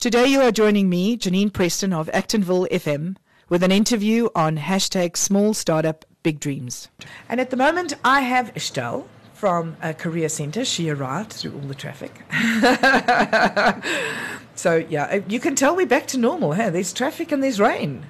Today you are joining me, Janine Preston of Actonville FM, with an interview on hashtag small startup big dreams. And at the moment I have Estelle from a career centre. She arrived through all the traffic. so yeah, uh, you can tell we're back to normal. Hey, there's traffic and there's rain.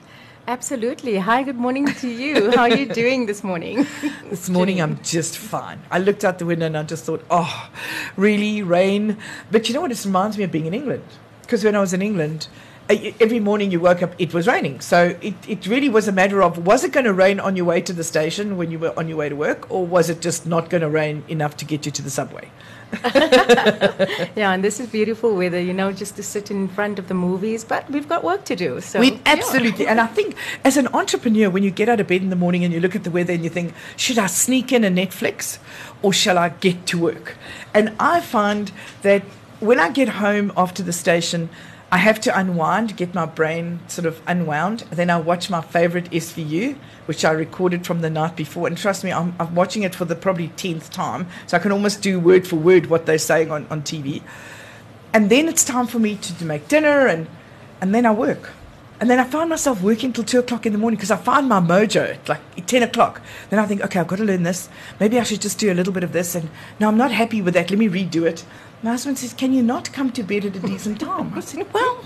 Absolutely. Hi, good morning to you. How are you doing this morning? this morning I'm just fine. I looked out the window and I just thought, oh, really, rain? But you know what? It reminds me of being in England. Because when I was in England, uh, every morning you woke up, it was raining. So it, it really was a matter of was it going to rain on your way to the station when you were on your way to work, or was it just not going to rain enough to get you to the subway? yeah, and this is beautiful weather, you know, just to sit in front of the movies, but we've got work to do. So we absolutely, yeah. and I think as an entrepreneur, when you get out of bed in the morning and you look at the weather and you think, should I sneak in a Netflix or shall I get to work? And I find that when I get home after the station, I have to unwind, get my brain sort of unwound. Then I watch my favorite SVU, which I recorded from the night before. And trust me, I'm, I'm watching it for the probably 10th time. So I can almost do word for word what they're saying on, on TV. And then it's time for me to, to make dinner, and, and then I work. And then I find myself working till two o'clock in the morning because I find my mojo at like 10 o'clock. Then I think, okay, I've got to learn this. Maybe I should just do a little bit of this. And no, I'm not happy with that. Let me redo it. My husband says, Can you not come to bed at a decent time? I said, Well,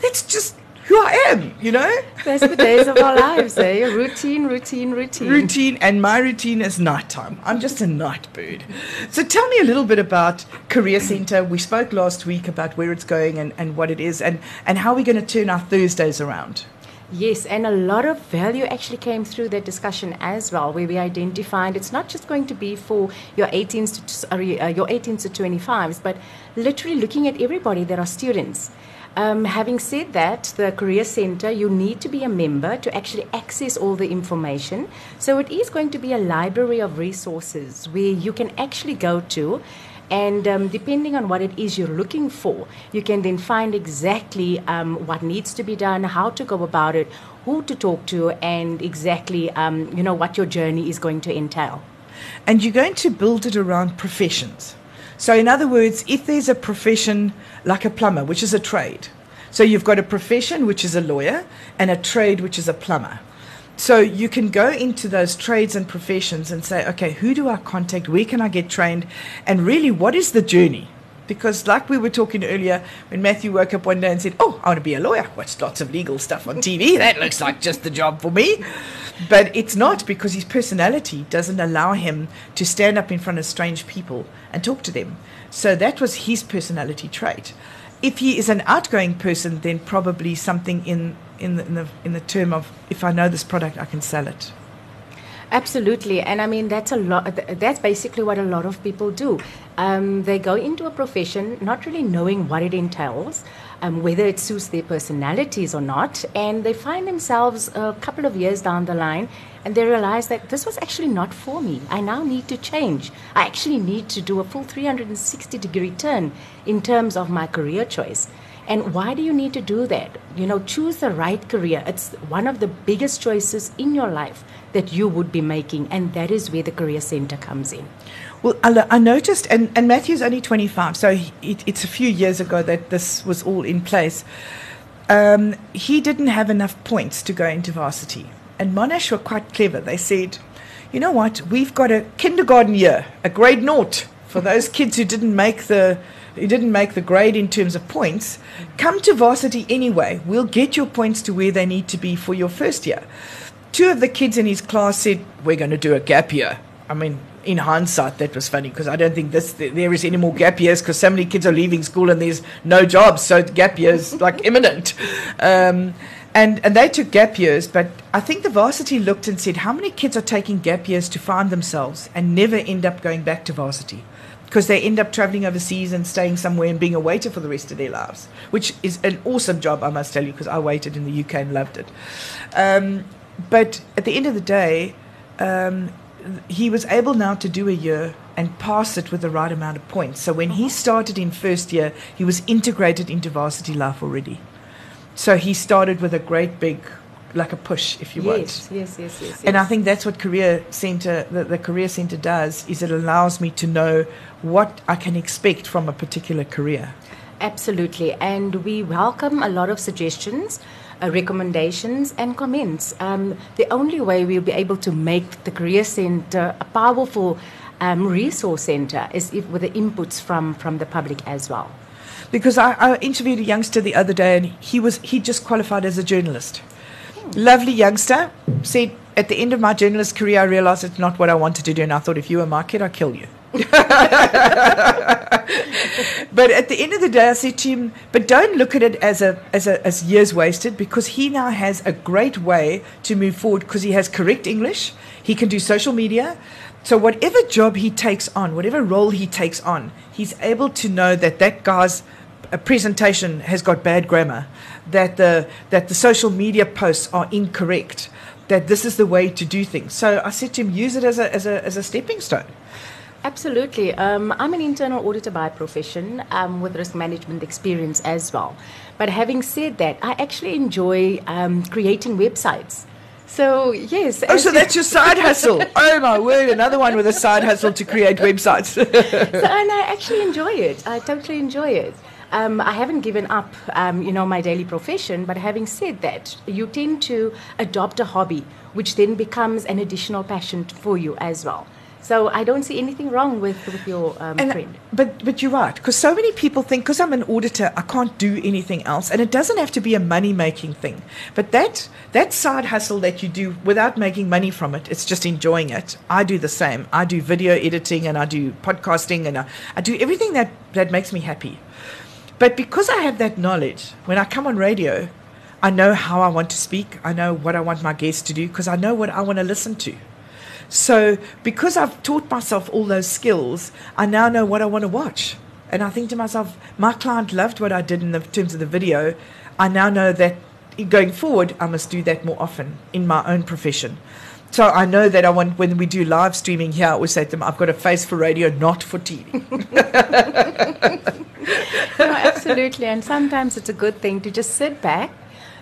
that's just who I am, you know? That's the days of our lives, eh? Routine, routine, routine. Routine, and my routine is nighttime. I'm just a night bird. So tell me a little bit about Career Centre. We spoke last week about where it's going and, and what it is and, and how we're going to turn our Thursdays around. Yes, and a lot of value actually came through that discussion as well, where we identified it's not just going to be for your 18s to uh, your 18s to 25s, but literally looking at everybody that are students. Um, having said that, the Career Centre, you need to be a member to actually access all the information. So it is going to be a library of resources where you can actually go to and um, depending on what it is you're looking for, you can then find exactly um, what needs to be done, how to go about it, who to talk to, and exactly um, you know what your journey is going to entail. And you're going to build it around professions. So, in other words, if there's a profession like a plumber, which is a trade, so you've got a profession, which is a lawyer, and a trade, which is a plumber. So you can go into those trades and professions and say, okay, who do I contact? Where can I get trained? And really, what is the journey? Because, like we were talking earlier, when Matthew woke up one day and said, Oh, I want to be a lawyer, watched lots of legal stuff on TV. That looks like just the job for me. But it's not because his personality doesn't allow him to stand up in front of strange people and talk to them. So that was his personality trait. If he is an outgoing person, then probably something in in the, in the in the term of if I know this product, I can sell it. Absolutely, and I mean that's a lot. That's basically what a lot of people do. Um, they go into a profession not really knowing what it entails, um, whether it suits their personalities or not, and they find themselves a couple of years down the line, and they realize that this was actually not for me. I now need to change. I actually need to do a full 360 degree turn in terms of my career choice. And why do you need to do that? You know, choose the right career. It's one of the biggest choices in your life that you would be making, and that is where the Career Centre comes in. Well, I noticed, and, and Matthew's only 25, so it, it's a few years ago that this was all in place. Um, he didn't have enough points to go into varsity. And Monash were quite clever. They said, you know what, we've got a kindergarten year, a grade naught for those kids who didn't make the you didn't make the grade in terms of points, come to varsity anyway. We'll get your points to where they need to be for your first year. Two of the kids in his class said, We're going to do a gap year. I mean, in hindsight, that was funny because I don't think this there is any more gap years because so many kids are leaving school and there's no jobs, so gap years like imminent. Um, and and they took gap years, but I think the varsity looked and said, how many kids are taking gap years to find themselves and never end up going back to varsity? Because they end up traveling overseas and staying somewhere and being a waiter for the rest of their lives, which is an awesome job, I must tell you, because I waited in the UK and loved it. Um, but at the end of the day, um, he was able now to do a year and pass it with the right amount of points. So when he started in first year, he was integrated into varsity life already. So he started with a great big like a push, if you yes, want. Yes, yes, yes, yes. And I think that's what Career Centre, the, the Career Centre does, is it allows me to know what I can expect from a particular career. Absolutely. And we welcome a lot of suggestions, uh, recommendations, and comments. Um, the only way we'll be able to make the Career Center a powerful um, resource center is if, with the inputs from, from the public as well. Because I, I interviewed a youngster the other day and he was he just qualified as a journalist. Lovely youngster. Said at the end of my journalist career I realized it's not what I wanted to do and I thought if you were my kid I'd kill you. but at the end of the day, I said to him, but don't look at it as a as a as years wasted because he now has a great way to move forward because he has correct English, he can do social media. So whatever job he takes on, whatever role he takes on, he's able to know that that guy's presentation has got bad grammar, that the that the social media posts are incorrect, that this is the way to do things. So I said to him, use it as a as a as a stepping stone. Absolutely. Um, I'm an internal auditor by profession um, with risk management experience as well. But having said that, I actually enjoy um, creating websites. So, yes. Oh, so that's your side hustle. oh, my word. Another one with a side hustle to create websites. so, and I actually enjoy it. I totally enjoy it. Um, I haven't given up, um, you know, my daily profession. But having said that, you tend to adopt a hobby, which then becomes an additional passion for you as well. So I don't see anything wrong with, with your um, And- friend. But but you're right because so many people think because I'm an auditor I can't do anything else, and it doesn't have to be a money making thing. But that that side hustle that you do without making money from it, it's just enjoying it. I do the same. I do video editing and I do podcasting and I, I do everything that that makes me happy. But because I have that knowledge, when I come on radio, I know how I want to speak. I know what I want my guests to do because I know what I want to listen to. So, because I've taught myself all those skills, I now know what I want to watch. And I think to myself, my client loved what I did in the terms of the video. I now know that going forward, I must do that more often in my own profession. So I know that I want when we do live streaming here, I always say to them, I've got a face for radio, not for TV. no, absolutely. And sometimes it's a good thing to just sit back,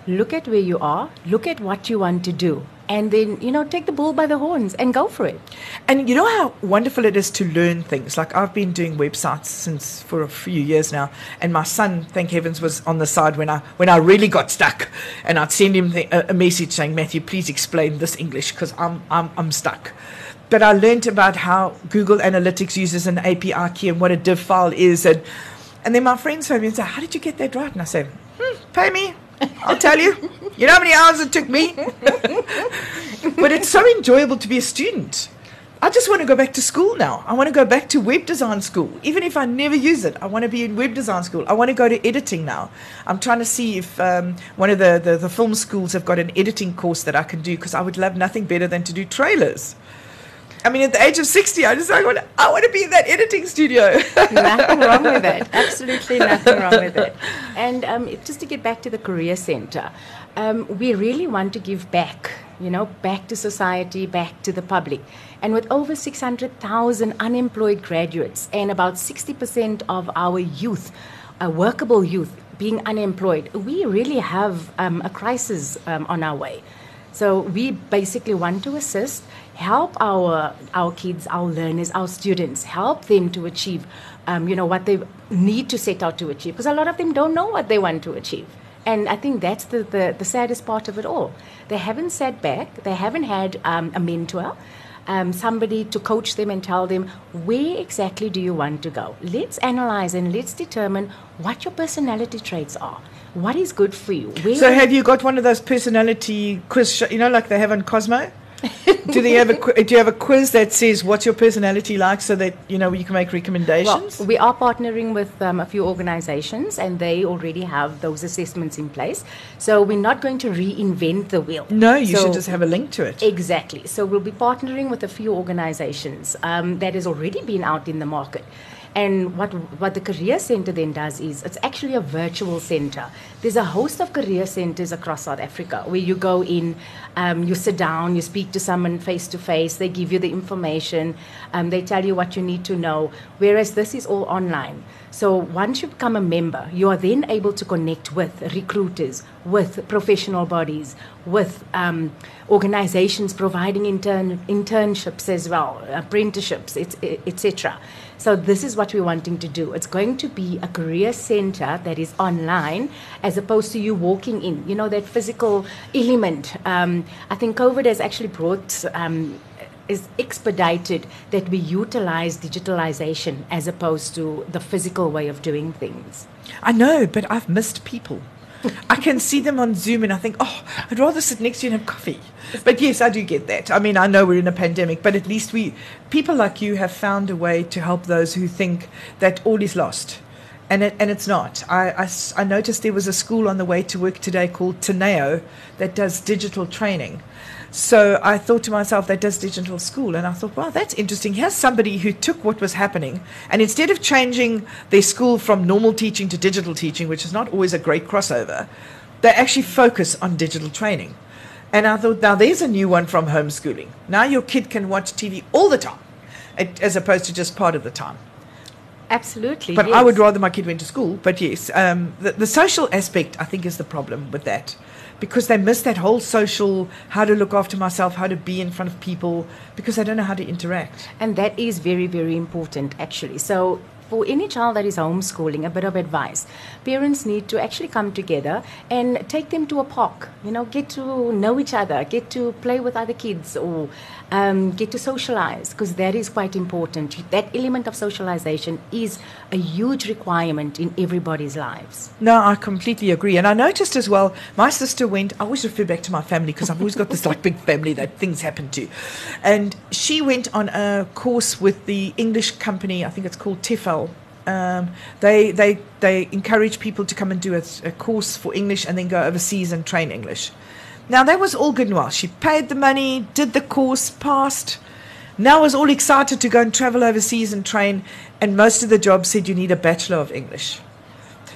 look at where you are, look at what you want to do, and then, you know, take the bull by the horns and go for it. And you know how wonderful it is to learn things. Like I've been doing websites since for a few years now, and my son, thank heavens, was on the side when I when I really got stuck, and I'd send him the, a, a message saying, "Matthew, please explain this English because I'm I'm I'm stuck." But I learned about how Google Analytics uses an API key and what a div file is, and and then my friends phone me and say, "How did you get that right?" And I said, hmm, "Pay me." I'll tell you. You know how many hours it took me? but it's so enjoyable to be a student. I just want to go back to school now. I want to go back to web design school. Even if I never use it, I want to be in web design school. I want to go to editing now. I'm trying to see if um, one of the, the, the film schools have got an editing course that I can do because I would love nothing better than to do trailers. I mean, at the age of 60, I just I want, I want to be in that editing studio. nothing wrong with it. Absolutely nothing wrong with it. And um, just to get back to the career center, um, we really want to give back, you know, back to society, back to the public. And with over 600,000 unemployed graduates and about 60% of our youth, uh, workable youth, being unemployed, we really have um, a crisis um, on our way. So we basically want to assist, help our our kids, our learners, our students, help them to achieve, um, you know, what they need to set out to achieve. Because a lot of them don't know what they want to achieve, and I think that's the the, the saddest part of it all. They haven't sat back. They haven't had um, a mentor. Um, somebody to coach them and tell them where exactly do you want to go. Let's analyze and let's determine what your personality traits are. What is good for you? Where So have you got one of those personality quiz, sh- you know, like they have on Cosmo? Do they have a do you have a quiz that says what's your personality like, so that you know you can make recommendations? Well, we are partnering with um, a few organizations and they already have those assessments in place. So we're not going to reinvent the wheel. no, you So- should just have a link to it. Exactly. So we'll be partnering with a few organizations um, that has already been out in the market. And what what the career center then does is it's actually a virtual center. There's a host of career centers across South Africa where you go in, um, you sit down, you speak to someone face to face. They give you the information, um, they tell you what you need to know. Whereas this is all online. So once you become a member, you are then able to connect with recruiters, with professional bodies, with um, organizations providing intern- internships as well, apprenticeships, etc. So this is what we're wanting to do. It's going to be a career center that is online, as opposed to you walking in. You know that physical element. Um, I think COVID has actually brought. Um, is expedited that we utilize digitalization as opposed to the physical way of doing things. I know, but I've missed people. I can see them on Zoom and I think, oh, I'd rather sit next to you and have coffee. But yes, I do get that. I mean, I know we're in a pandemic, but at least we, people like you, have found a way to help those who think that all is lost. And, it, and it's not. I, I, I noticed there was a school on the way to work today called Teneo that does digital training. So I thought to myself, that does digital school. And I thought, wow, that's interesting. Here's somebody who took what was happening and instead of changing their school from normal teaching to digital teaching, which is not always a great crossover, they actually focus on digital training. And I thought, now there's a new one from homeschooling. Now your kid can watch TV all the time, as opposed to just part of the time. Absolutely. But yes. I would rather my kid went to school. But yes, um, the, the social aspect, I think, is the problem with that because they miss that whole social how to look after myself, how to be in front of people, because they don't know how to interact. And that is very, very important, actually. So for any child that is homeschooling, a bit of advice. Parents need to actually come together and take them to a park, you know, get to know each other, get to play with other kids or um, get to socialize because that is quite important. That element of socialization is a huge requirement in everybody's lives. No, I completely agree. And I noticed as well, my sister went, I always refer back to my family because I've always got this like big family that things happen to. And she went on a course with the English company, I think it's called TEFL. Um, they, they, they encourage people to come and do a, a course for English and then go overseas and train English. Now, that was all good and well. She paid the money, did the course, passed. Now was all excited to go and travel overseas and train, and most of the jobs said you need a Bachelor of English.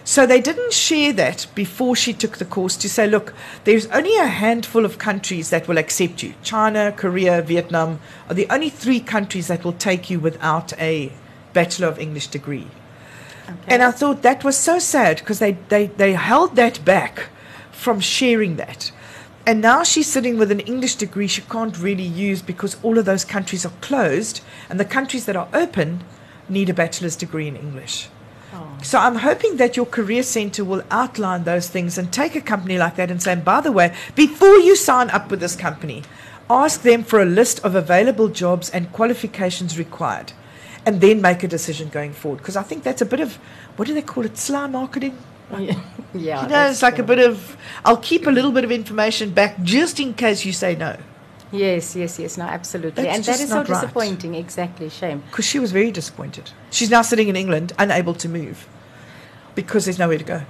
So they didn't share that before she took the course to say, look, there's only a handful of countries that will accept you. China, Korea, Vietnam are the only three countries that will take you without a Bachelor of English degree. Okay. And I thought that was so sad because they, they, they held that back from sharing that. And now she's sitting with an English degree she can't really use because all of those countries are closed, and the countries that are open need a bachelor's degree in English. Oh. So I'm hoping that your career center will outline those things and take a company like that and say, by the way, before you sign up with this company, ask them for a list of available jobs and qualifications required, and then make a decision going forward. Because I think that's a bit of what do they call it, sly marketing? yeah, yeah. You know, it's like true. a bit of. I'll keep a little bit of information back just in case you say no. Yes, yes, yes. No, absolutely. That's and that is so right. disappointing. Exactly. Shame. Because she was very disappointed. She's now sitting in England, unable to move because there's nowhere to go.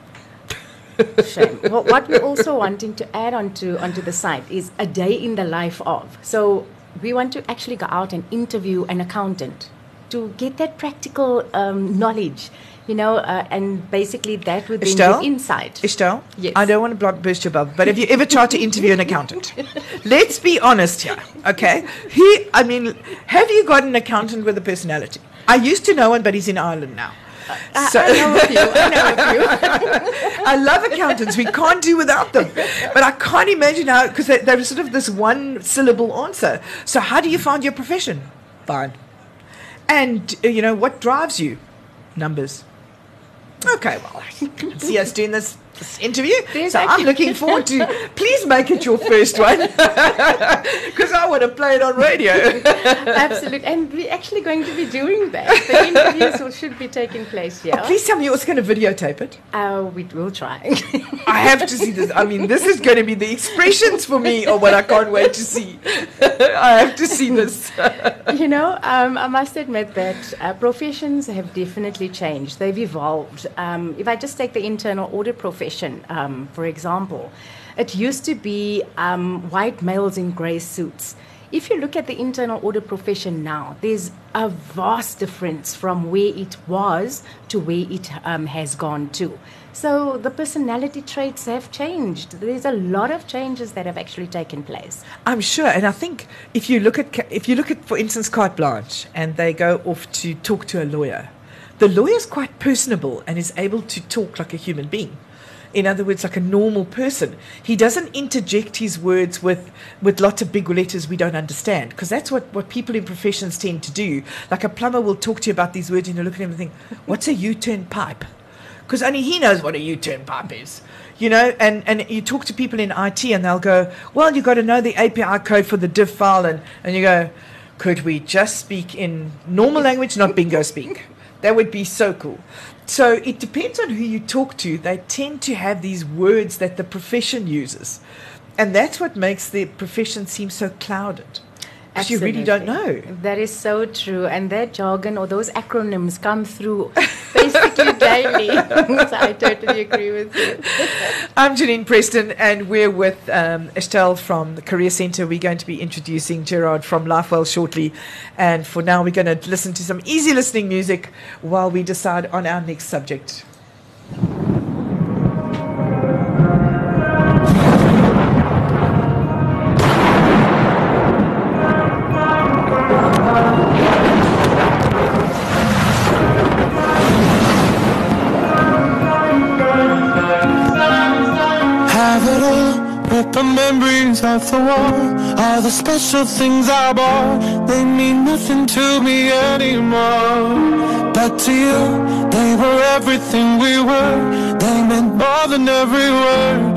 Shame. Well, what we're also wanting to add onto onto the site is a day in the life of. So we want to actually go out and interview an accountant to get that practical um, knowledge you know, uh, and basically that would Estelle? you insight. Estelle, yes. I don't want to burst your bubble, but have you ever tried to interview an accountant? Let's be honest here, okay? He, I mean, have you got an accountant with a personality? I used to know one, but he's in Ireland now. Uh, so I, know a few. I know a few. I love accountants. We can't do without them. But I can't imagine how, because they, they're sort of this one syllable answer. So, how do you find your profession? Fine. And, uh, you know, what drives you? Numbers. Okay, well, I can see us doing this, this interview. There's so I'm looking forward to. Please make it your first one, because I want to play it on radio. Absolutely, and we're actually going to be doing that. The interviews should be taking place here. Oh, please tell me you're also going to videotape it. Uh, we will try. I have to see this. I mean, this is going to be the expressions for me, or what I can't wait to see. I have to see this. you know, um, I must admit that uh, professions have definitely changed. They've evolved um, if I just take the internal audit profession, um, for example, it used to be um, white males in grey suits. If you look at the internal audit profession now, there's a vast difference from where it was to where it um, has gone to. So the personality traits have changed. There's a lot of changes that have actually taken place. I'm sure, and I think if you look at if you look at, for instance, carte blanche, and they go off to talk to a lawyer, The lawyer is quite personable and is able to talk like a human being. In other words, like a normal person. He doesn't interject his words with, with lots of big letters we don't understand, because that's what, what people in professions tend to do. Like a plumber will talk to you about these words and you look at him and think, what's a U-turn pipe? Because only he knows what a U-turn pipe is. You know, and, and you talk to people in IT and they'll go, well, you've got to know the API code for the div file. And, and you go, could we just speak in normal language, not bingo speak? That would be so cool. So it depends on who you talk to. They tend to have these words that the profession uses. And that's what makes the profession seem so clouded. Because you really don't know. That is so true. And that jargon or those acronyms come through basically daily. so I totally agree with you. I'm Janine Preston, and we're with um, Estelle from the Career Centre. We're going to be introducing Gerard from Lifewell shortly. And for now, we're going to listen to some easy listening music while we decide on our next subject. All the special things I bought. They mean nothing to me anymore. But to you, they were everything we were. They meant more than every word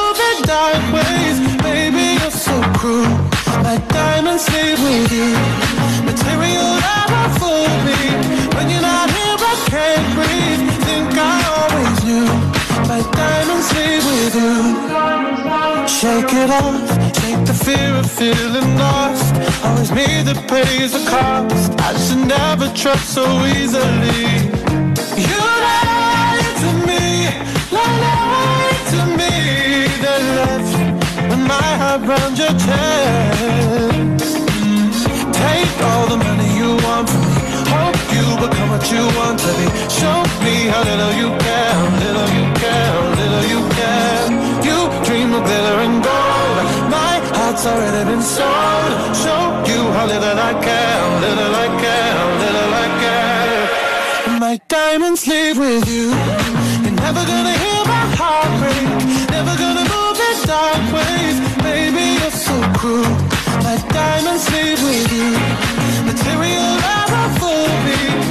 dark Baby, you're so cruel. My diamonds leave with you. Material never fool me. When you're not here I can't breathe. Think I always knew. My diamonds leave with you. Shake it off. Take the fear of feeling lost. Always me that pays the cost. I should never trust so easily. You lied to me. Lied to me Left my heart round your chest. Take all the money you want from me. Hope you become what you want to be. Show me how little you care little you care, little you care. You dream of glitter and gold. My heart's already been sold. Show you how little I care little I care, little I care. My diamonds leave with you. You're never gonna hear my heart break in ways. Baby, you're so cruel. My diamonds leave with you. Material never fool. me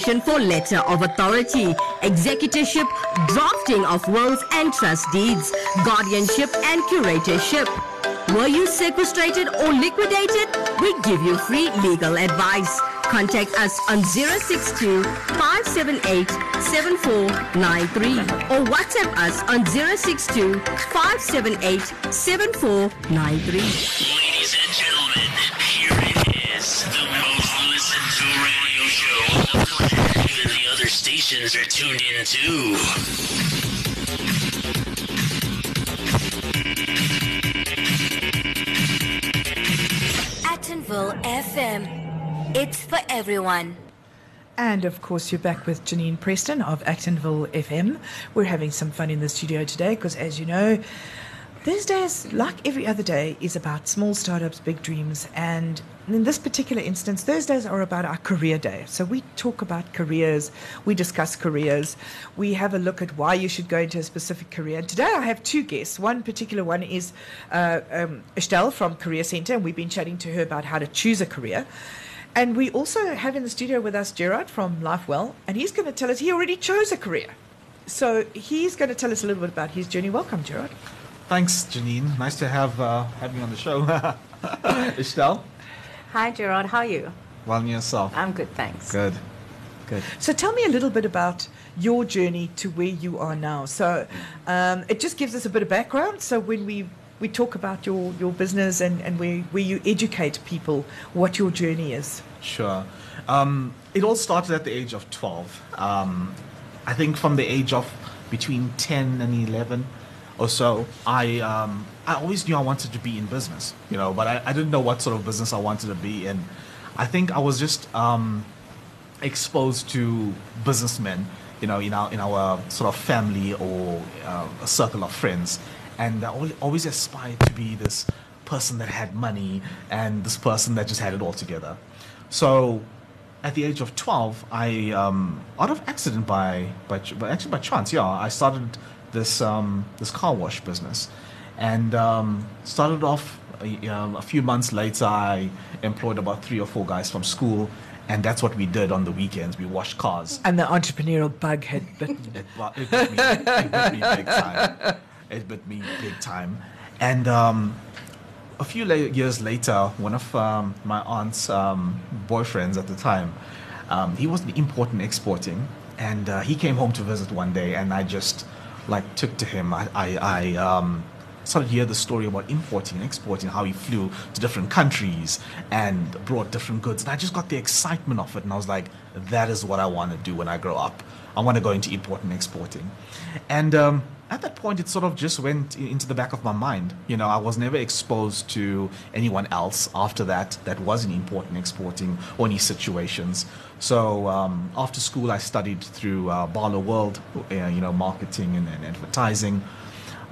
for letter of authority, executorship, drafting of wills and trust deeds, guardianship and curatorship. Were you sequestrated or liquidated? We give you free legal advice. Contact us on 062 578 7493 or WhatsApp us on 062 578 7493. Other stations are tuned in too. Actonville FM. It's for everyone. And of course, you're back with Janine Preston of Actonville FM. We're having some fun in the studio today because, as you know, Thursdays, like every other day, is about small startups, big dreams. And in this particular instance, Thursdays are about our career day. So we talk about careers, we discuss careers, we have a look at why you should go into a specific career. And today I have two guests. One particular one is uh, um, Estelle from Career Center, and we've been chatting to her about how to choose a career. And we also have in the studio with us Gerard from LifeWell, and he's going to tell us he already chose a career. So he's going to tell us a little bit about his journey. Welcome, Gerard. Thanks, Janine. Nice to have uh, have you on the show. Estelle, Hi, Gerard. How are you? well, and yourself. I'm good, thanks. Good, good. So tell me a little bit about your journey to where you are now. So um, it just gives us a bit of background. So when we we talk about your, your business and, and where, where you educate people what your journey is. Sure. Um, it all started at the age of 12. Um, I think from the age of between 10 and 11 or so, I, um, I always knew I wanted to be in business, you know, but I, I didn't know what sort of business I wanted to be in. I think I was just um, exposed to businessmen, you know, in our, in our sort of family or uh, a circle of friends. And I always aspired to be this person that had money and this person that just had it all together. So at the age of 12, I, um, out of accident by, by, by, actually by chance, yeah, I started this, um, this car wash business. And um, started off uh, um, a few months later, I employed about three or four guys from school. And that's what we did on the weekends. We washed cars. And the entrepreneurial bug had bitten. It, it, bit me, it bit me big time. It bit me big time. And um, a few la- years later, one of um, my aunt's um, boyfriends at the time, um, he was importing and exporting, and uh, he came home to visit one day, and I just like took to him. I, I, I um, started to hear the story about importing and exporting, how he flew to different countries and brought different goods, and I just got the excitement of it, and I was like, that is what I want to do when I grow up. I want to go into importing and exporting, and um, at that point, it sort of just went into the back of my mind. You know, I was never exposed to anyone else after that that was in importing, exporting, or any situations. So um, after school, I studied through uh, Barloworld, uh, you know, marketing and, and advertising.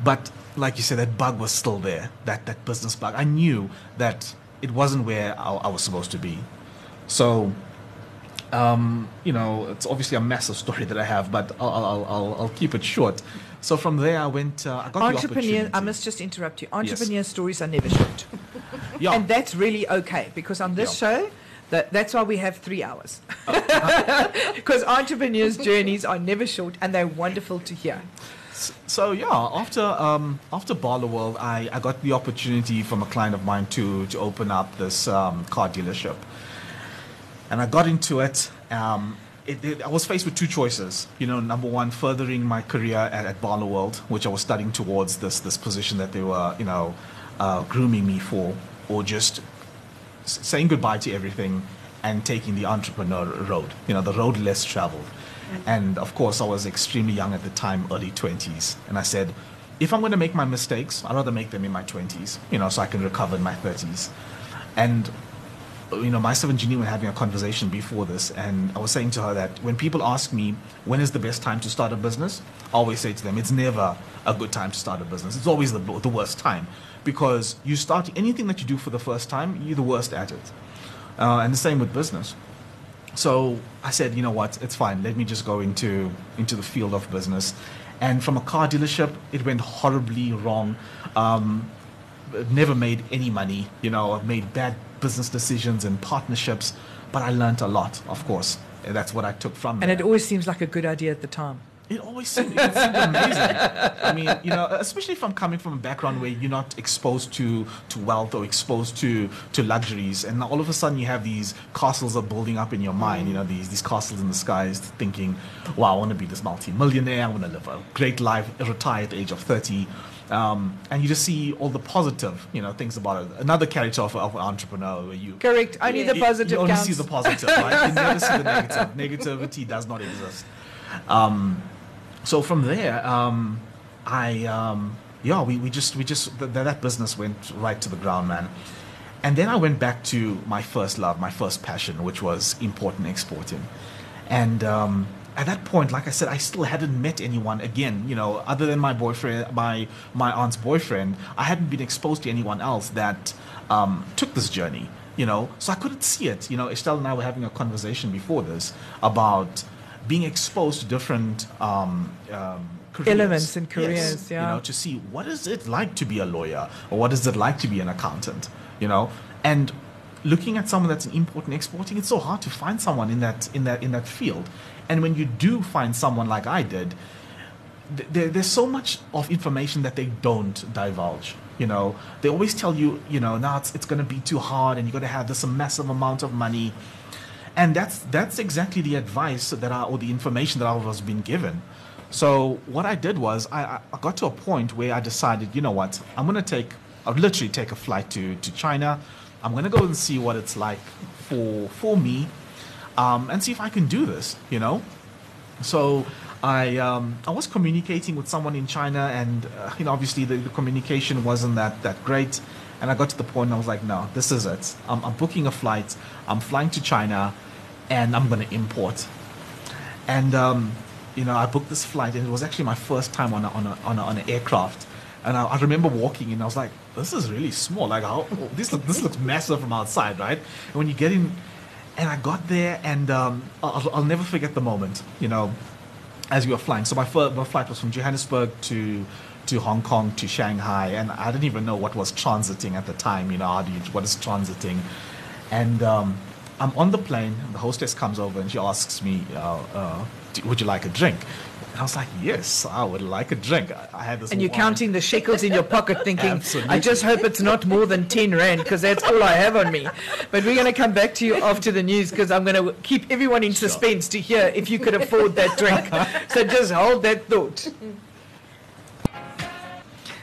But like you said, that bug was still there. That that business bug. I knew that it wasn't where I, I was supposed to be. So um, you know, it's obviously a massive story that I have, but I'll, I'll, I'll, I'll keep it short. So from there, I went. Uh, I got the Entrepreneur, opportunity. I must just interrupt you. Entrepreneur stories are never short. Yeah. And that's really okay because on this Yeah. show, that, that's why we have three hours. Because entrepreneurs' journeys are never short and they're wonderful to hear. So yeah, after um, after Barloworld, I, I got the opportunity from a client of mine to to open up this um, car dealership, and I got into it. Um, it, it. I was faced with two choices. You know, number one, furthering my career at, at World, which I was studying towards this this position that they were you know uh, grooming me for, or just saying goodbye to everything and taking the entrepreneur road. You know, the road less traveled. And of course, I was extremely young at the time, early 20s. And I said, if I'm going to make my mistakes, I'd rather make them in my 20s, you know, so I can recover in my 30s. And, you know, myself and Janine were having a conversation before this, and I was saying to her that when people ask me, when is the best time to start a business? I always say to them, it's never a good time to start a business. It's always the, the worst time. Because you start anything that you do for the first time, you're the worst at it. Uh, and the same with business. So I said, you know what, it's fine. Let me just go into into the field of business. And from a car dealership, it went horribly wrong. Um, never made any money. You know, made bad business decisions and partnerships. but I learned a lot, of course. And that's what I took from it. And there. it always seems like a good idea at the time. It always seemed, it seemed amazing. I mean, you know, especially if I'm coming from a background where you're not exposed to, to wealth or exposed to, to luxuries, and all of a sudden you have these castles are building up in your mind. You know, these these castles in the skies, thinking, "Wow, I want to be this multi-millionaire. I want to live a great life, retire at the age of 30." Um, and you just see all the positive, you know, things about it. Another character of, of an entrepreneur where you Correct. Only the positive You only counts. see the positive, right? You never see the negative. Negativity does not exist. Um, so from there, um, I um, yeah, we, we just we just th- that business went right to the ground, man. And then I went back to my first love, my first passion, which was import and exporting. And um, at that point, like I said, I still hadn't met anyone again, you know, other than my boyfriend, my my aunt's boyfriend. I hadn't been exposed to anyone else that um, took this journey, you know. So I couldn't see it. You know, Estelle and I were having a conversation before this about being exposed to different um, um, careers. Elements and Yes, careers, yeah. You know, to see what is it like to be a lawyer or what is it like to be an accountant, you know, and looking at someone that's in import and exporting, it's so hard to find someone in that in that in that field. And when you do find someone like I did, th- there, there's so much of information that they don't divulge. You know, they always tell you, you know, now it's, it's going to be too hard, and you're going to have this massive amount of money, and that's that's exactly the advice that I or the information that I was being given. So what I did was I, I- got to a point where I decided, you know what, I'm going to take, I'll literally take a flight to to China. I'm going to go and see what it's like for for me, um, and see if I can do this. You know, so I um, I was communicating with someone in China, and uh, you know, obviously the, the communication wasn't that that great. And I got to the point, I was like, no, this is it. I'm, I'm booking a flight. I'm flying to China, and I'm going to import. And um, you know, I booked this flight, and it was actually my first time on a, on a, on, a, on an aircraft. And I, I remember walking in, I was like, this is really small. Like, how this look, this looks massive from outside, right? And when you get in, and I got there, and um, I'll, I'll never forget the moment. You know, as we were flying. So my, fir- my flight was from Johannesburg to to Hong Kong to Shanghai, and I didn't even know what was transiting at the time. You know, you, what is transiting? And um, I'm on the plane. The hostess comes over and she asks me, uh, uh, "Would you like a drink?" And I was like, "Yes, I would like a drink." I, I had this. And you're counting the shekels in your pocket thinking, I just hope it's not more than 10 rand because that's all I have on me. But we're going to come back to you after the news because I'm going to keep everyone in suspense to hear if you could afford that drink. so just hold that thought.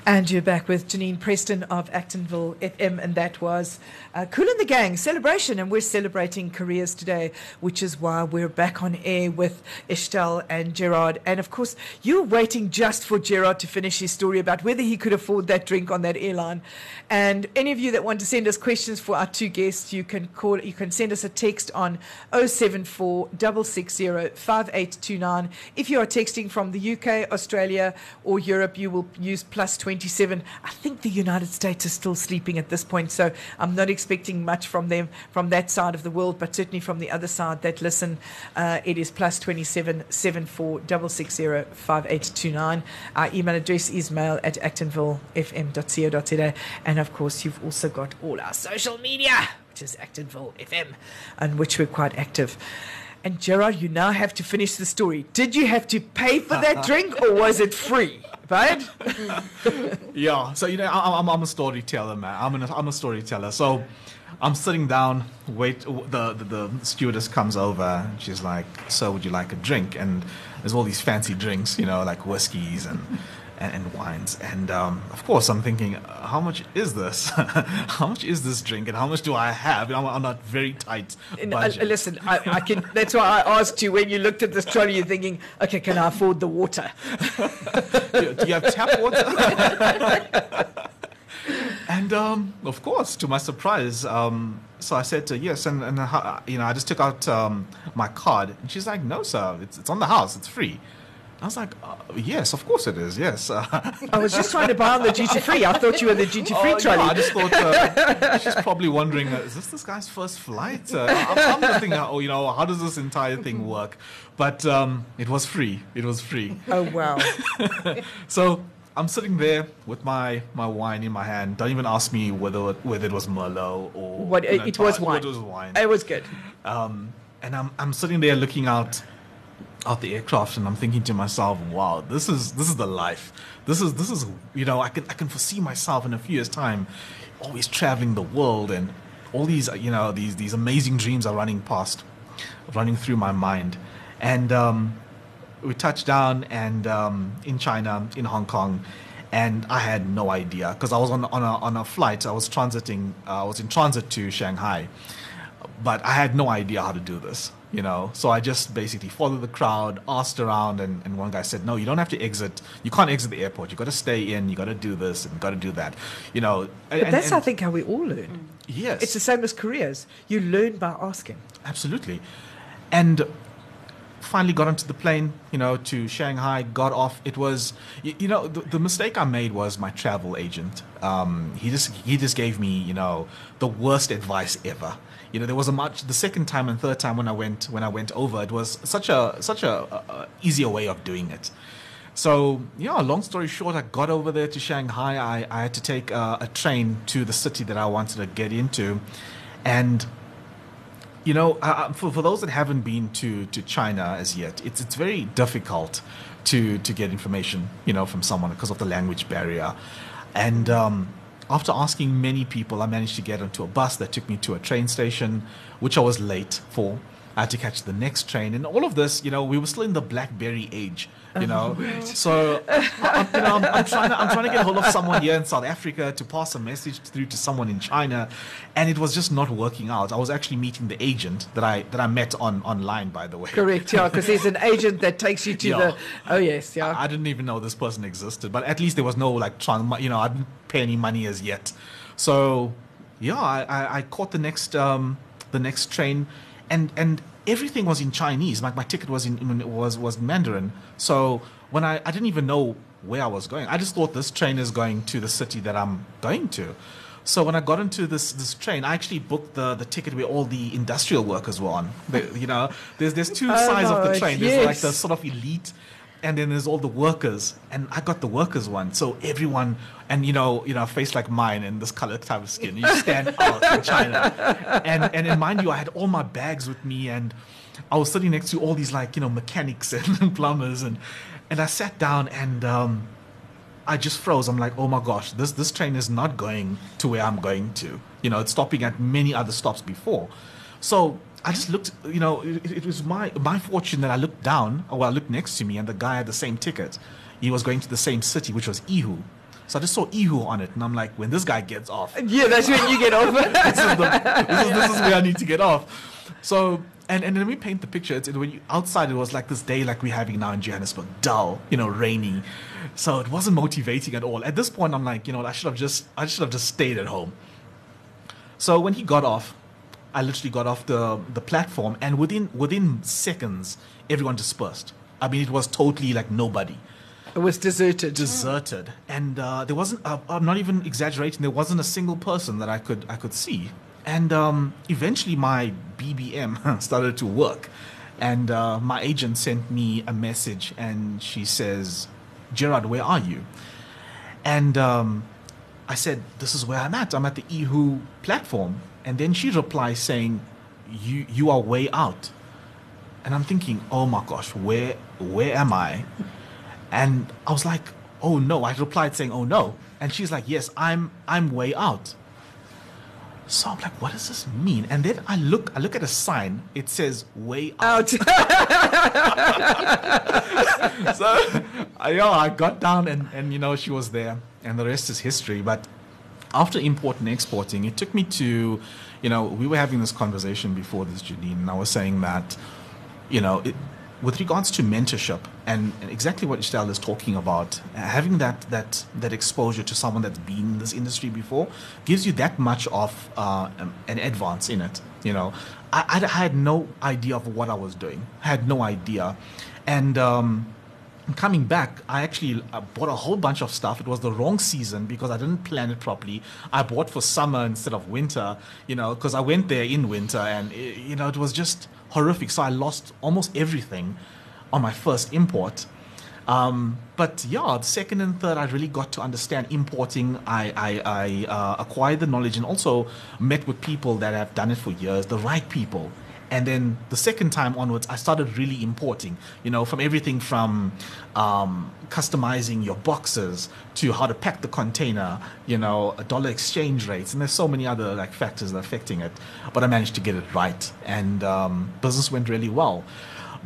And you're back with Janine Preston of Actonville FM, and that was uh, Kool & the Gang celebration. And we're celebrating careers today, which is why we're back on air with Estelle and Gerard. And of course, you're waiting just for Gerard to finish his story about whether he could afford that drink on that airline. And any of you that want to send us questions for our two guests, you can call, you can send us a text on 074 660 5829. If you are texting from the UK, Australia, or Europe, you will use plus 27. I think the United States is still sleeping at this point, so I'm not expecting much from them from that side of the world, but certainly from the other side that listen, uh, it is plus 27 74 660 5829. Our email address is mail at actonvillefm.co.za. And of course, you've also got all our social media, which is Actonville FM, on which we're quite active. And Gerard, you now have to finish the story. Did you have to pay for that drink or was it free? Right? Yeah. So you know, I, I'm, I'm a storyteller, man. I'm an, I'm a storyteller. So I'm sitting down. Wait, the, the the stewardess comes over. And she's like, "So, would you like a drink?" And there's all these fancy drinks, you know, like whiskeys and. And, and wines, and um, of course, I'm thinking, uh, how much is this? how much is this drink, and how much do I have? I'm on a very tight And, uh, listen, I, I can. That's why I asked you when you looked at this trolley. You're thinking, okay, can I afford the water? do do you have tap water? and um, of course, to my surprise, um, so I said to her, yes, and, and how, you know, I just took out um, my card, and she's like, no, sir, it's, it's on the house, it's free. I was like, uh, yes, of course it is, yes. I was just trying to buy on the GT3. I thought you were the duty free Oh, no. I just thought uh, she's probably wondering, uh, is this this guy's first flight? Uh, I'm, I'm thinking, oh, you know, how does this entire thing work? But um, it was free. It was free. oh wow! So I'm sitting there with my, my wine in my hand. Don't even ask me whether whether it was Merlot or What you know, it was wine. It was wine. It was good. Um, and I'm I'm sitting there looking out out the aircraft, and I'm thinking to myself, "Wow, this is this is the life. This is this is you know I can I can foresee myself in a few years' time, always traveling the world, and all these you know these these amazing dreams are running past, running through my mind, and um, we touched down and um, in China, in Hong Kong, and I had no idea because I was on on a on a flight. I was transiting. Uh, I was in transit to Shanghai, but I had no idea how to do this. You know, so I just basically followed the crowd, asked around, and, and one guy said, "No, you don't have to exit. You can't exit the airport. You've got to stay in. You've got to do this and got to do that." You know, But that's, I think, how we all learn. yes, It's the same as careers. You learn by asking. Absolutely. And finally got onto the plane, you know, to Shanghai, got off. It was, you, you know, the, the mistake I made was my travel agent. Um, he just he just gave me, you know, the worst advice ever. You know, there was a much the second time and third time when I went when I went over, it was such a such a, a, a easier way of doing it. So, yeah, long story short, I got over there to Shanghai. I, I had to take uh, a train to the city that I wanted to get into. And you know, uh, for, for those that haven't been to, to China as yet, it's it's very difficult to to get information, you know, from someone because of the language barrier. And um, after asking many people, I managed to get onto a bus that took me to a train station, which I was late for. I had to catch the next train, and all of this, you know, we were still in the BlackBerry age, you know. so, I, I'm, you know, I'm, I'm trying to I'm trying to get hold of someone here in South Africa to pass a message through to someone in China, and it was just not working out. I was actually meeting the agent that I that I met on online, by the way. Correct, yeah, because there's an agent that takes you to Yeah. the. Oh, yes, yeah. I, I didn't even know this person existed, but at least there was no like, tran- you know, I didn't pay any money as yet. So yeah, I, I, I caught the next um, the next train, and and everything was in Chinese. My, my ticket was in was was Mandarin. So when I I didn't even know where I was going, I just thought this train is going to the city that I'm going to. So when I got into this this train, I actually booked the, the ticket where all the industrial workers were on. You know, there's there's two Oh, sides of the train. There's like the sort of elite and then there's all the workers and i got the workers one so everyone and you know you know a face like mine and this color type of skin you stand out in china and and and mind you i had all my bags with me and i was sitting next to all these like you know mechanics and plumbers and and i sat down and um I just froze. I'm like, oh my gosh, this this train is not going to where I'm going to. You know, it's stopping at many other stops before. So I just looked. You know, it, it was my my fortune that I looked down, or I looked next to me, and the guy had the same ticket. He was going to the same city, which was Yiwu. So I just saw Yiwu on it, and I'm like, when this guy gets off, yeah, that's when you get off. this, is the, this, is, this is where I need to get off. So, and, and then we paint the picture. It's, it, when you, outside, it was like this day like we're having now in Johannesburg, dull, you know, rainy. So it wasn't motivating at all. At this point, I'm like, you know, I should have just, I should have just stayed at home. So when he got off, I literally got off the the platform, and within within seconds, everyone dispersed. I mean, it was totally like nobody it was deserted. deserted, and uh, there wasn't. Uh, I'm not even exaggerating. There wasn't a single person that I could I could see. And um, eventually, my BBM started to work, and uh, my agent sent me a message, and she says, "Gerard, where are you?" And um, I said, "This is where I'm at. I'm at the Yiwu platform." And then she replies saying, "You you are way out." And I'm thinking, "Oh my gosh, where where am I?" And I was like, "Oh no!" I replied saying, "Oh no," and she's like, "Yes, I'm I'm way out." So I'm like, "What does this mean?" And then I look I look at a sign. It says "way out." Out. so I, yeah, I got down and, and you know she was there, and the rest is history. But after import and exporting, it took me to, you know, we were having this conversation before this, Janine, and I was saying that, you know, it, with regards to mentorship and, and exactly what Estelle is talking about, having that that that exposure to someone that's been in this industry before gives you that much of uh, um, an advance in it. You know, I, I, I had no idea of what I was doing. I had no idea, and. Um, coming back, I actually uh, bought a whole bunch of stuff. It was the wrong season because I didn't plan it properly. I bought for summer instead of winter, you know, because I went there in winter and, it, you know, it was just horrific. So I lost almost everything on my first import. Um, but yeah, the second and third, I really got to understand importing. I, I, I uh, acquired the knowledge and also met with people that have done it for years, the right people. And then the second time onwards, I started really importing, you know, from everything from um, customizing your boxes to how to pack the container, you know, dollar exchange rates. And there's so many other like factors affecting it. But I managed to get it right. And um, business went really well.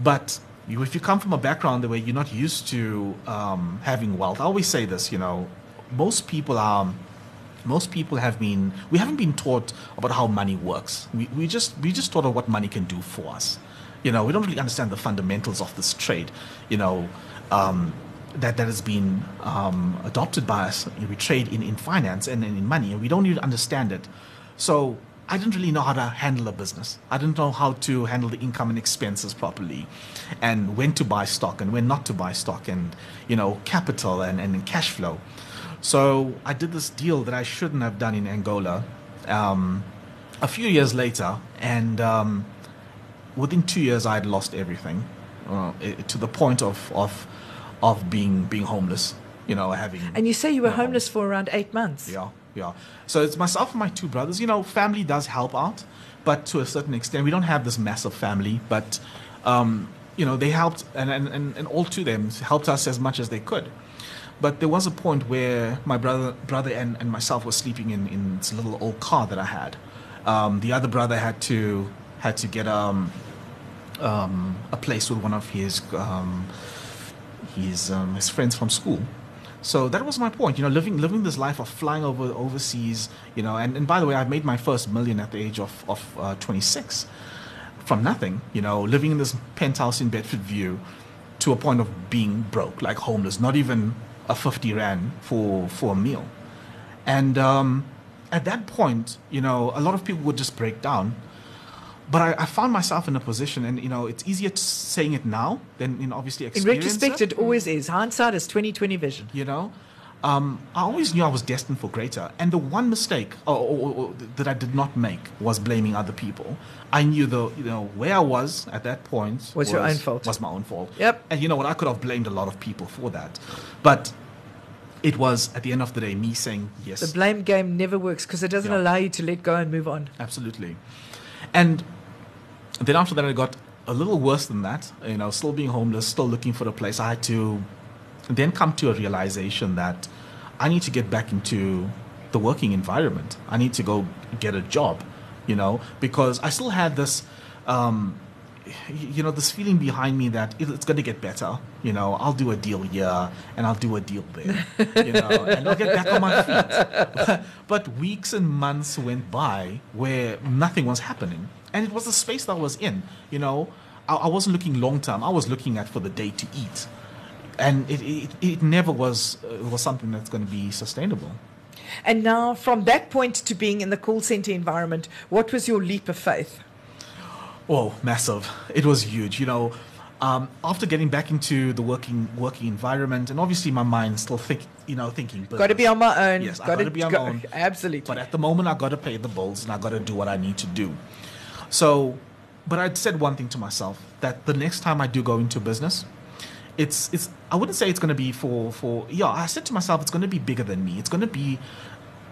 But you, if you come from a background where you're not used to um, having wealth, I always say this, you know, most people are most people have been we haven't been taught about how money works we, we just we just taught of what money can do for us you know we don't really understand the fundamentals of this trade you know um, that that has been um, adopted by us we trade in, in finance and, and in money and we don't even understand it so I didn't really know how to handle a business. I didn't know how to handle the income and expenses properly, and when to buy stock and when not to buy stock, and you know capital and, and cash flow. So I did this deal that I shouldn't have done in Angola um, a few years later, and um, within two years I had lost everything uh, to the point of, of, of being, being homeless, you know, having. And you say you were no homeless for around eight months. Yeah, yeah. So it's myself and my two brothers. You know, family does help out, but to a certain extent, we don't have this massive family, but. Um, you know, they helped, and, and, and, and all to them helped us as much as they could. But there was a point where my brother, brother and, and myself were sleeping in, in this little old car that I had. Um, the other brother had to had to get um, um, a place with one of his um, his um, his friends from school. So that was my point, you know, living living this life of flying over overseas, you know. And, and by the way, I made my first million at the age of of uh, 26 from nothing, you know, living in this penthouse in Bedfordview to a point of being broke, like homeless, not even a 50 rand for, for a meal. And um, at that point, you know, a lot of people would just break down. But I, I found myself in a position, and you know, it's easier to saying it now than you know, obviously In retrospect, it always is. Hindsight is 2020 vision. you know um, i always knew i was destined for greater and the one mistake or, or, or, that i did not make was blaming other people i knew the you know where i was at that point Was your own fault. was my own fault Yep. and you know what i could have blamed a lot of people for that but it was at the end of the day me saying yes The blame game never works because it doesn't Yeah. allow you to let go and move on. Absolutely. And then after that, it got a little worse than that. You know, still being homeless, still looking for a place. I had to then come to a realization that I need to get back into the working environment. I need to go get a job, you know, because I still had this. Um, you know this feeling behind me that it's going to get better you know i'll do a deal here and i'll do a deal there you know and i'll get back on my feet but weeks and months went by where nothing was happening and it was the space that i was in you know i, I wasn't looking long term i was looking at for the day to eat and it, it, it never was uh, was something that's going to be sustainable And now, from that point to being in the call center environment, what was your leap of faith? Oh, massive! It was huge. You know, um, after getting back into the working working environment, and obviously my mind still think, you know, thinking. Got to be on my own. Yes, got to be on go- my own. Absolutely. But at the moment, I got to pay the bills and I got to do what I need to do. So, but I'd said one thing to myself that the next time I do go into business, it's it's I wouldn't say it's going to be for for yeah. I said to myself it's going to be bigger than me. It's going to be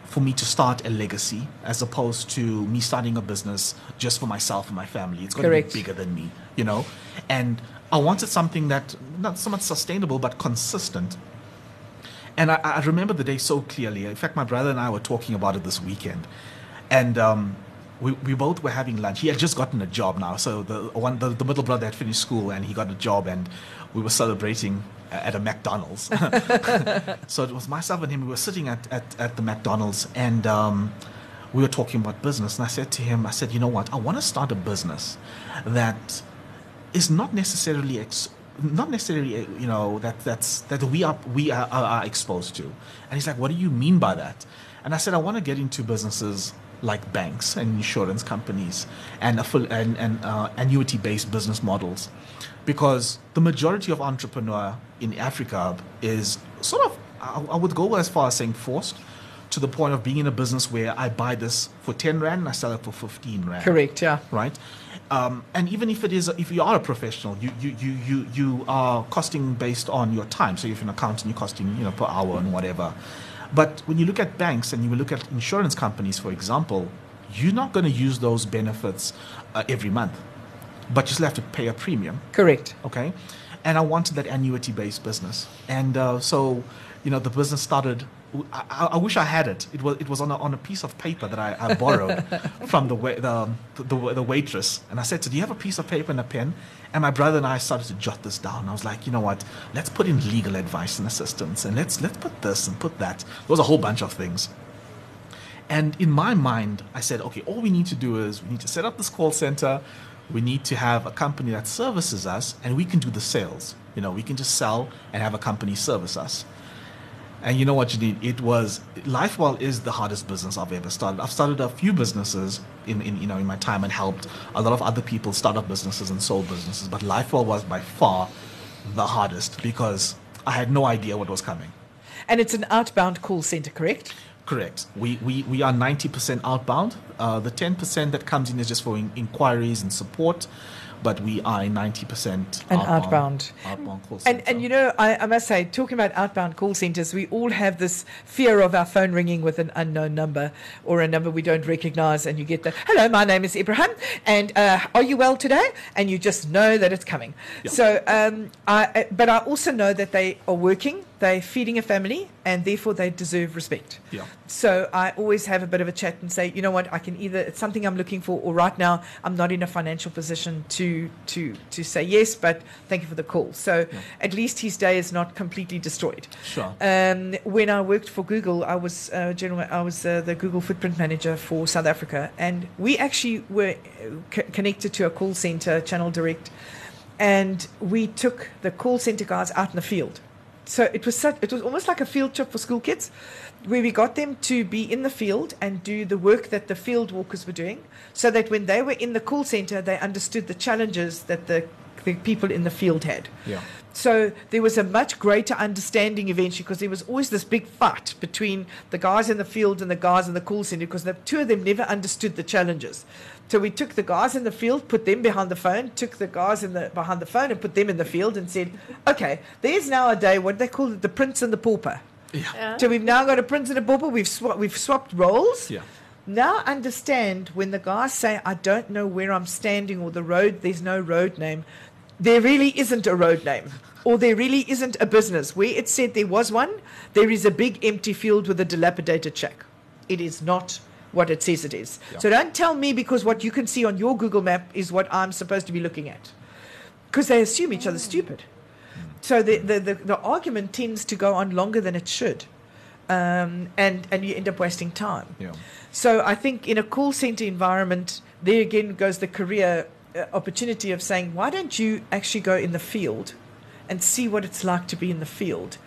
for me to start a legacy as opposed to me starting a business just for myself and my family. It's going Correct. to be bigger than me, you know. And I wanted something that not so much sustainable but consistent. And I, I remember the day so clearly. In fact, my brother and I were talking about it this weekend, and um, we, we both were having lunch. He had just gotten a job now, so the one the, the middle brother had finished school and he got a job, and we were celebrating at a McDonald's. so it was myself and him. We were sitting at, at, at the McDonald's, and um, we were talking about business. And I said to him, I said, you know what? I want to start a business that is not necessarily ex- not necessarily uh, you know that that's that we are we are, are, are exposed to and he's like what do you mean by that and i said i want to get into businesses like banks and insurance companies and full and, and uh, annuity based business models because the majority of entrepreneur in africa is sort of I, would go as far as saying forced to the point of being in a business where i buy this for 10 rand and i sell it for 15 rand Correct, yeah. right? Um, and even if it is, if you are a professional, you, you, you, you, you are costing based on your time. So if you're an accountant, you're costing, you know, per hour and whatever. But when you look at banks and you look at insurance companies, for example, you're not going to use those benefits uh, every month, but you still have to pay a premium Correct. okay and i wanted that annuity based business and uh, so you know the business started I, I wish I had it. It was it was on a, on a piece of paper that I, I borrowed from the, the, the the waitress, and I said, "So do you have a piece of paper and a pen?" And my brother and I started to jot this down. I was like, "You know what? Let's put in legal advice and assistance, and let's let's put this and put that." There was a whole bunch of things. And in my mind, I said, okay, all we need to do is we need to set up this call center. We need to have a company that services us, and we can do the sales. You know, we can just sell and have a company service us. And you know what, Janine? It was LifeWell is the hardest business I've ever started. I've started a few businesses in, in you know in my time and helped a lot of other people start up businesses and sold businesses, but LifeWell was by far the hardest because I had no idea what was coming. And it's an outbound call center, correct? Correct. We, we, we are 90% outbound. Uh, the 10% that comes in is just for in- inquiries and support, but we are 90% and outbound. outbound call And, center. and you know, I, I must say, talking about outbound call centers, we all have this fear of our phone ringing with an unknown number or a number we don't recognize. And you get the, hello, my name is Ibrahim, and uh, are you well today? And you just know that it's coming. So, um, I- but I also know that they are working, they're feeding a family, and therefore they deserve respect. Yeah. So I always have a bit of a chat and say, you know what, I can either it's something I'm looking for, or right now I'm not in a financial position to to to say yes, but thank you for the call. So at least his day is not completely destroyed. Sure. Um, when I worked for Google, I was uh, general, I was uh, the Google footprint manager for South Africa, and we actually were uh, c- connected to a call center, Channel Direct, and we took the call center guys out in the field. So it was such, it was almost like a field trip for school kids, where we got them to be in the field and do the work that the field walkers were doing, so that when they were in the call center, they understood the challenges that the, the people in the field had. Yeah. So there was a much greater understanding eventually because there was always this big fight between the guys in the field and the guys in the call center because the two of them never understood the challenges. So we took the guys in the field, put them behind the phone, took the guys in the behind the phone and put them in the field and said, okay, there's now a day what they call it the prince and the pauper. yeah. So we've now got a prince and a pauper. We've swa- we've swapped roles. Yeah. Now understand when the guys say, I don't know where I'm standing or the road, there's no road name, there really isn't a road name. Or there really isn't a business. Where it said there was one, there is a big empty field with a dilapidated shack. It is not what it says it is. So don't tell me because what you can see on your Google map is what I'm supposed to be looking at. Because they assume each other's stupid. So the, the, the, the argument tends to go on longer than it should. Um, and, and you end up wasting time. Yeah. So I think in a call center environment, there again goes the career opportunity of saying, why don't you actually go in the field and see what it's like to be in the field?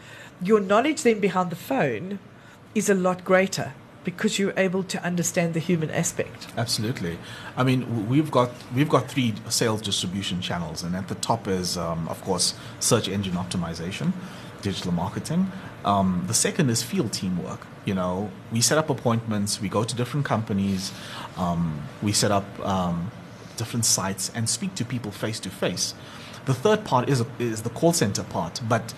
Your knowledge then behind the phone is a lot greater because you're able to understand the human aspect. Absolutely. I mean, we've got we've got three sales distribution channels, and at the top is, um, of course, search engine optimization, digital marketing. Um, the second is field teamwork. You know, we set up appointments, we go to different companies, um, we set up um, different sites and speak to people face to face. The third part is is the call center part, but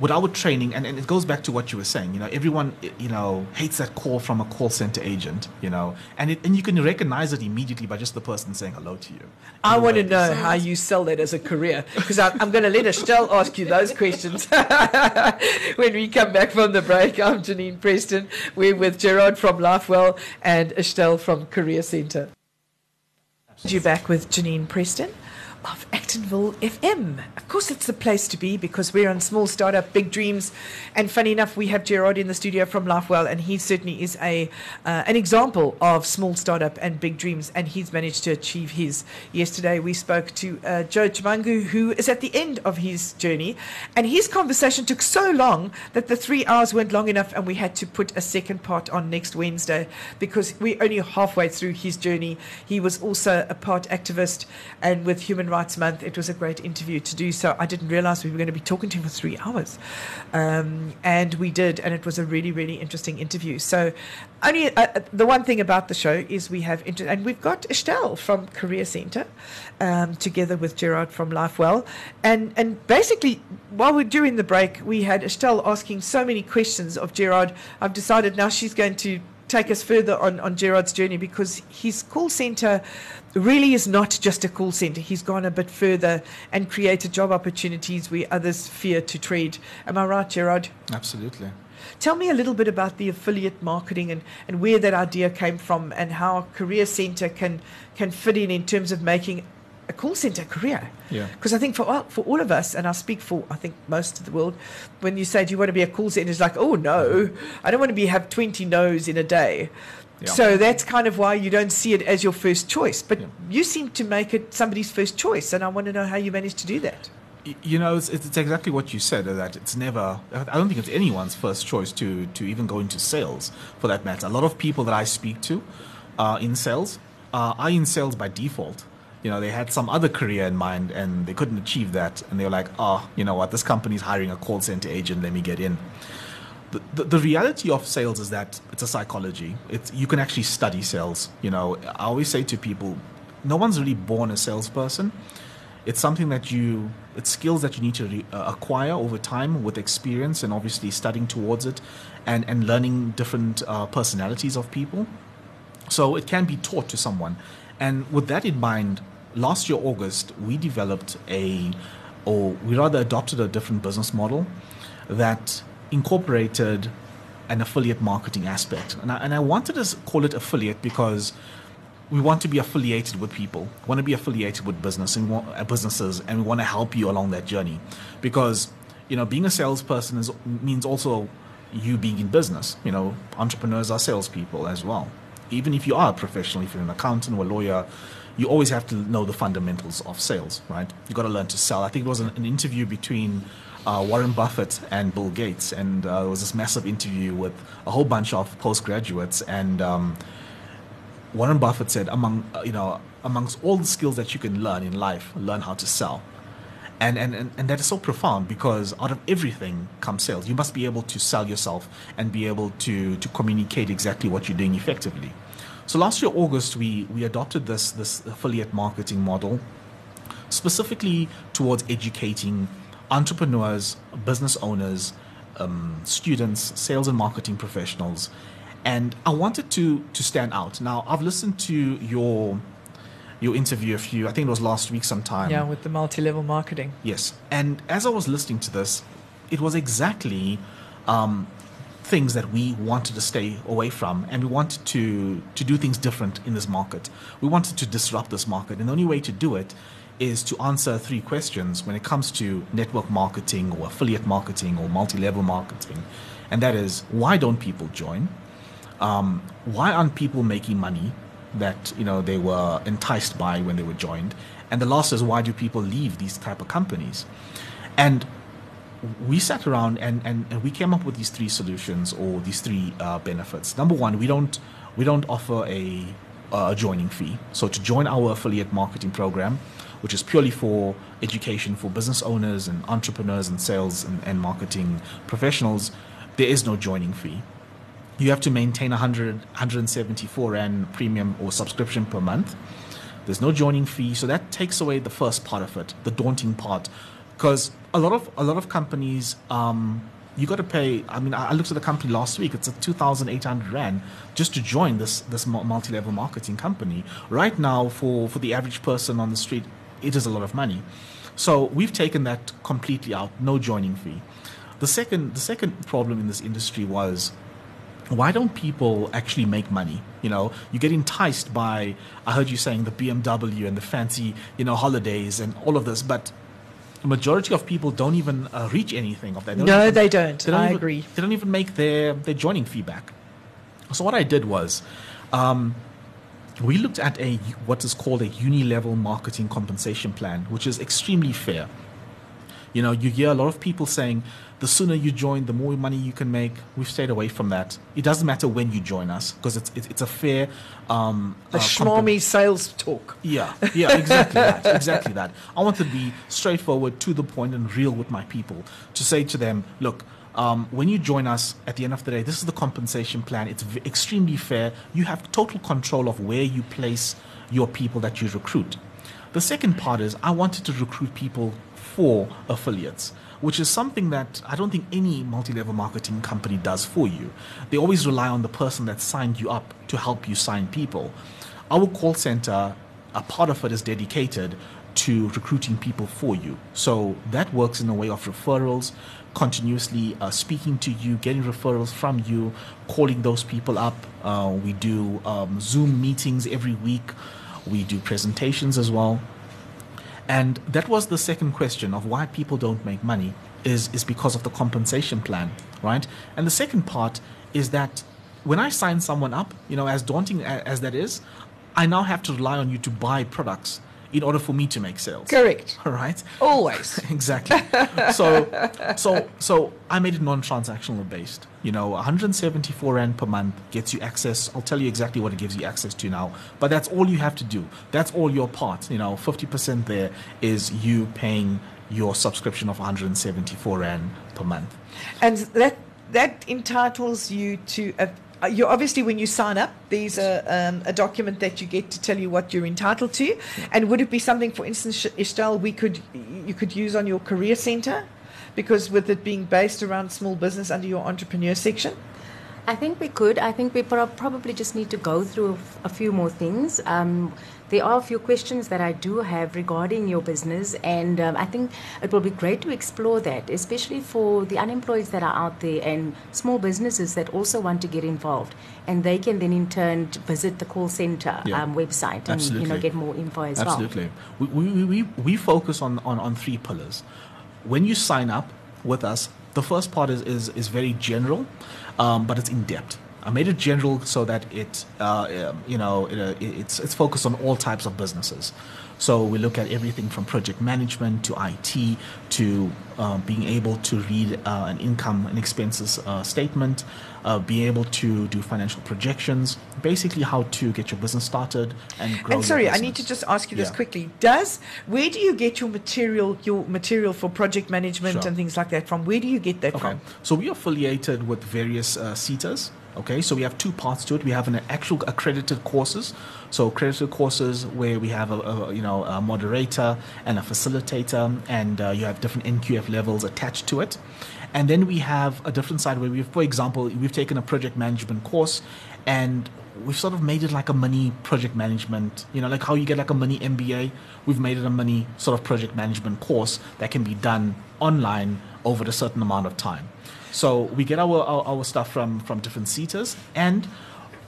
with our training, and, and it goes back to what you were saying, you know, everyone, eh, you know, hates that call from a call center agent, you know, and it, and you can recognize it immediately by just the person saying hello to you. I want to know how you sell that as a career because I'm, going to let Estelle ask you those questions when we come back from the break. I'm Janine Preston. We're with Gerard from Lifewell and Estelle from Career Centre. You're back with Janine Preston of Actonville FM. Of course, it's the place to be because we're on small startup, big dreams. And funny enough, we have Gerard in the studio from Lifewell, and he certainly is a uh, an example of small startup and big dreams. And he's managed to achieve his. Yesterday, we spoke to uh, Joe Chimangu, who is at the end of his journey, and his conversation took so long that the three hours weren't long enough, and we had to put a second part on next Wednesday because we're only halfway through his journey. He was also a part activist, and with Human Rights Month, month. It was a great interview to do. So I didn't realize we were going to be talking to him for three hours. Um, and we did. And it was a really, really interesting interview. So only uh, the one thing about the show is we have, inter- and we've got Estelle from Career Center um, together with Gerard from LifeWell. And, and basically, while we're doing the break, we had Estelle asking so many questions of Gerard. I've decided now she's going to take us further on, on Gerard's journey because his call center really is not just a call center. He's gone a bit further and created job opportunities where others fear to tread. Am I right, Gerard? Absolutely. Tell me a little bit about the affiliate marketing and, and where that idea came from and how Career Center can, can fit in in terms of making a call center career. Yeah. Because I think for all, for all of us, and I speak for I think most of the world, when you say do you want to be a call center, it's like oh no, I don't want to be have twenty no's in a day. Yeah. So that's kind of why you don't see it as your first choice, but Yeah. you seem to make it somebody's first choice, and I want to know how you managed to do that. You know, it's, it's exactly what you said. That it's never. I don't think it's anyone's first choice to to even go into sales, for that matter. A lot of people that I speak to, uh, in sales, uh, are in sales by default. You know, they had some other career in mind and they couldn't achieve that, and they were like, "Oh, you know what? This company's hiring a call center agent. Let me get in." The, the, the reality of sales is that it's a psychology. It's you can actually study sales. You know, I always say to people, no one's really born a salesperson it's something that you it's skills that you need to re, uh, acquire over time with experience and obviously studying towards it and and learning different uh, personalities of people so it can be taught to someone and with that in mind last year august we developed a or we rather adopted a different business model that incorporated an affiliate marketing aspect and I, and I wanted to call it affiliate because we want to be affiliated with people, want to be affiliated with business and wa- uh, businesses, and we want to help you along that journey. Because you know, being a salesperson is means also you being in business. You know, entrepreneurs are salespeople as well. Even if you are a professional, if you're an accountant or a lawyer, you always have to know the fundamentals of sales, right? You've got to learn to sell. I think it was an, an interview between uh, Warren Buffett and Bill Gates, and uh, there was this massive interview with a whole bunch of postgraduates and. Um, Warren Buffett said, among uh, you know, amongst all the skills that you can learn in life, learn how to sell. And, and, and, and that is so profound because out of everything comes sales. You must be able to sell yourself and be able to, to communicate exactly what you're doing effectively. So last year, August, we, we adopted this, this affiliate marketing model specifically towards educating entrepreneurs, business owners, um, students, sales and marketing professionals. And I wanted to to stand out. Now I've listened to your your interview a few. I think it was last week sometime. Yeah, with the multi-level marketing. Yes. And as I was listening to this, it was exactly um, things that we wanted to stay away from, and we wanted to to do things different in this market. We wanted to disrupt this market, and the only way to do it is to answer three questions when it comes to network marketing or affiliate marketing or multi-level marketing, and that is why don't people join? um, why aren't people making money that you know they were enticed by when they were joined. And the last is why do people leave these type of companies? And we sat around and, and, and we came up with these three solutions or these three uh, benefits. Number one we don't we don't offer a, a joining fee. So to join our affiliate marketing program which is purely for education for business owners and entrepreneurs and sales and, and marketing professionals there is no joining fee you have to maintain 100 174 rand premium or subscription per month. There's no joining fee so that takes away the first part of it the daunting part. Because a lot of a lot of companies um, you got to pay i mean i looked at the company last week it's a 2800 rand just to join this this multi-level marketing company. Right now for for the average person on the street it is a lot of money. So we've taken that completely out no joining fee. The second the second problem in this industry was why don't people actually make money? You know, you get enticed by, I heard you saying the BMW and the fancy, you know, holidays and all of this, but the majority of people don't even uh, reach anything of that. No, even- they don't. I even- agree. They don't even make their, their joining feedback. So what I did was, um, we looked at a what is called a uni-level marketing compensation plan, which is extremely fair. You know, you hear a lot of people saying, the sooner you join, the more money you can make. We've stayed away from that. It doesn't matter when you join us because it's, it's it's a fair. Um, The uh, schmarmy sales talk. yeah, yeah, exactly that. Exactly that. I want to be straightforward, to the point, and real with my people. To say to them, look, um, when you join us, at the end of the day, this is the compensation plan. It's v- extremely fair. You have total control of where you place your people that you recruit. The second part is I wanted to recruit people for affiliates, which is something that I don't think any multi level marketing company does for you. They always rely on the person that signed you up to help you sign people. Our call center, a part of it is dedicated to recruiting people for you. So that works in a way of referrals, continuously uh, speaking to you, getting referrals from you, calling those people up. Uh, we do um, Zoom meetings every week. We do presentations as well. And that was the second question of why people don't make money is, is because of the compensation plan, right? And the second part is that when I sign someone up, you know, as daunting as that is, I now have to rely on you to buy products in order for me to make sales. Correct. All right. Always. exactly. So, so, so I made it non-transactional based. You know, 174 rand per month gets you access. I'll tell you exactly what it gives you access to now. But that's all you have to do. That's all your part. You know, 50% there is you paying your subscription of 174 rand per month. And that that entitles you to a. uh, You obviously, when you sign up, there's a, um, a document that you get to tell you what you're entitled to. And would it be something, for instance, Sh- Estelle, we could you could use on your career center, because with it being based around small business under your entrepreneur section. I think we could. I think we pro- probably just need to go through a few more things. Um, there are a few questions that I do have regarding your business, and um, I think it will be great to explore that, especially for the unemployed that are out there and small businesses that also want to get involved. And they can then, in turn, visit the call center Yeah. um, website and you know get more info as well. Absolutely. We, we, we, we focus on, on, on three pillars. When you sign up with us, the first part is, is, is very general, um, but it's in depth. I made it general so that it, uh, um, you know, it, uh, it's, it's focused on all types of businesses. So we look at everything from project management to IT to uh, being able to read uh, an income and expenses uh, statement, uh, being able to do financial projections, basically how to get your business started and grow. And sorry, I need to just ask you this Yeah. quickly. Does where do you get your material, your material for project management Sure. and things like that from? Where do you get that Okay. from? So we are affiliated with various uh, SETAs. Okay, so we have two parts to it. We have an actual accredited courses. So accredited courses where we have a, a you know a moderator and a facilitator, and uh, you have different NQF levels attached to it. And then we have a different side where we've, for example, we've taken a project management course, and we've sort of made it like a mini project management. You know, like how you get like a mini MBA. We've made it a mini sort of project management course that can be done online over a certain amount of time. So we get our our, our stuff from from different SETAs, and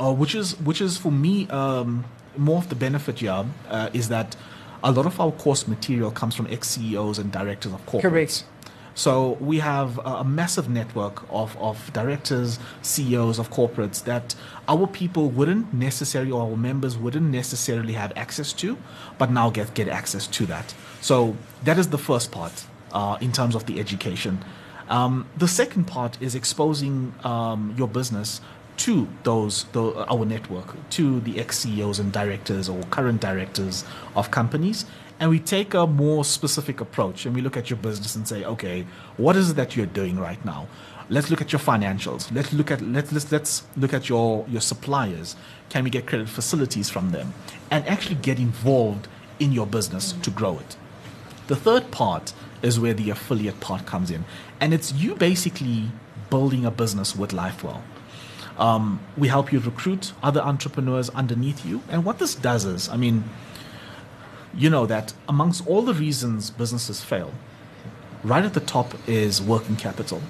uh, which is which is for me um, more of the benefit here uh, is that a lot of our course material comes from ex CEOs and directors of corporates. Correct. So we have a, massive network of, of directors, CEOs of corporates that our people wouldn't necessarily, or our members wouldn't necessarily have access to, but now get, get access to that. So that is the first part uh, in terms of the education. Um, the second part is exposing um, your business to those the, our network, to the ex CEOs and directors or current directors of companies, and we take a more specific approach and we look at your business and say, okay, what is it that you're doing right now? Let's look at your financials. Let's look at let's let's, let's look at your your suppliers. Can we get credit facilities from them? And actually get involved in your business to grow it. The third part is where the affiliate part comes in, and it's you basically building a business with LifeWell. Um, we help you recruit other entrepreneurs underneath you, and what this does is, I mean, you know that amongst all the reasons businesses fail, right at the top is working capital.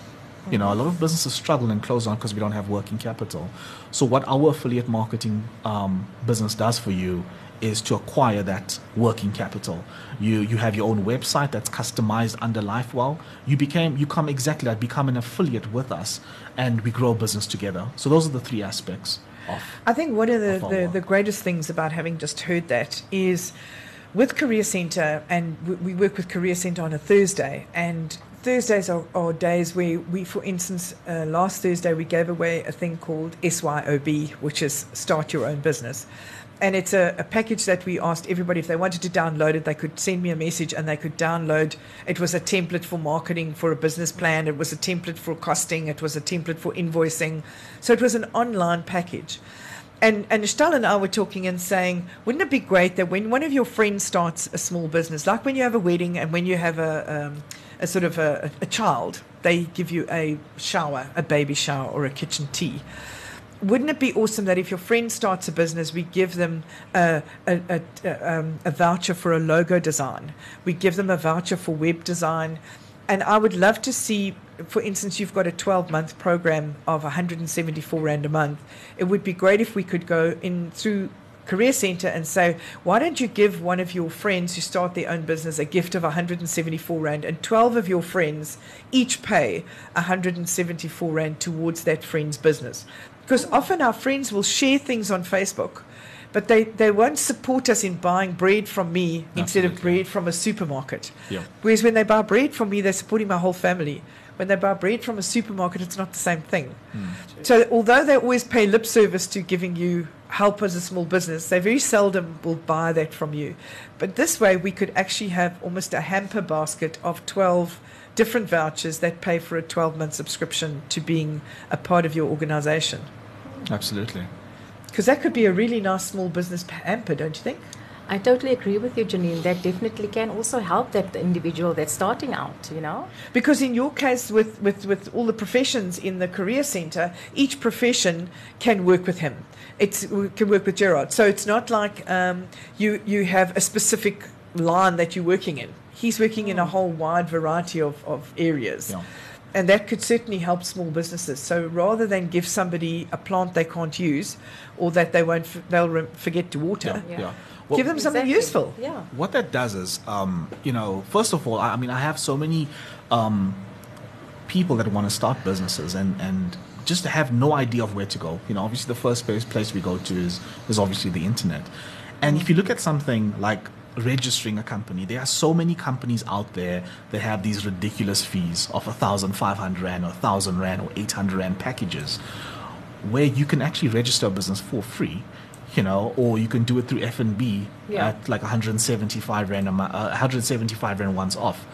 You know, a lot of businesses struggle and close down because we don't have working capital. So, what our affiliate marketing um, business does for you is to acquire that working capital. You you have your own website that's customized under LifeWell. You became you come exactly that, become an affiliate with us, and we grow business together. So those are the three aspects of I think one of the, of the, the greatest things about having just heard that is with Career Centre, and we, we work with Career Centre on a Thursday, and Thursdays are, are days where we, for instance, uh, last Thursday we gave away a thing called SYOB, which is Start Your Own Business. And it's a, a package that we asked everybody if they wanted to download it, they could send me a message and they could download. It was a template for marketing for a business plan, it was a template for costing, it was a template for invoicing. So it was an online package. And and Stal and I were talking and saying, wouldn't it be great that when one of your friends starts a small business, like when you have a wedding and when you have a um, a sort of a, a child, they give you a shower, a baby shower, or a kitchen tea. Wouldn't it be awesome that if your friend starts a business, we give them a, a, a, a, um, a voucher for a logo design? We give them a voucher for web design. And I would love to see, for instance, you've got a 12 month program of 174 Rand a month. It would be great if we could go in through Career Centre and say, why don't you give one of your friends who start their own business a gift of 174 Rand and 12 of your friends each pay 174 Rand towards that friend's business? Because often our friends will share things on Facebook, but they, they won't support us in buying bread from me instead of bread from a supermarket. Yeah. Whereas when they buy bread from me, they're supporting my whole family. When they buy bread from a supermarket, it's not the same thing. Hmm. So although they always pay lip service to giving you help as a small business, they very seldom will buy that from you. But this way, we could actually have almost a hamper basket of 12 different vouchers that pay for a 12 month subscription to being a part of your organization. Absolutely. Because that could be a really nice small business hamper, don't you think? I totally agree with you, Janine. That definitely can also help that individual that's starting out, you know? Because in your case, with, with, with all the professions in the career centre, each profession can work with him. It can work with Gerard. So it's not like um, you you have a specific line that you're working in. He's working in a whole wide variety of, of areas. Yeah. And that could certainly help small businesses. So rather than give somebody a plant they can't use, or that they won't, f- they'll re- forget to water, Yeah. Yeah. yeah. Well, give them something Exactly. useful. Yeah. what that does is, um, you know, first of all, I, I mean, I have so many um, people that want to start businesses and, and just have no idea of where to go. You know, obviously, the first place, place we go to is, is obviously the internet. And if you look at something like registering a company, there are so many companies out there that have these ridiculous fees of a thousand five hundred rand or thousand rand or eight hundred rand packages, where you can actually register a business for free. You know, or you can do it through FNB Yeah. at like 175 rand a uh, 175 rand once off.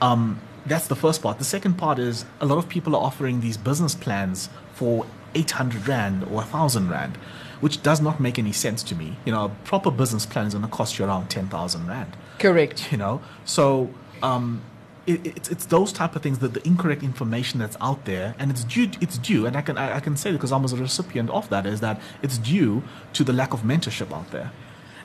Um, that's the first part. The second part is a lot of people are offering these business plans for 800 rand or 1000 rand, which does not make any sense to me. You know, a proper business plan is going to cost you around 10,000 rand Correct. you know so um it, it's, it's those type of things that the incorrect information that's out there and it's due it's due and i can i, I can say because i was a recipient of that is that it's due to the lack of mentorship out there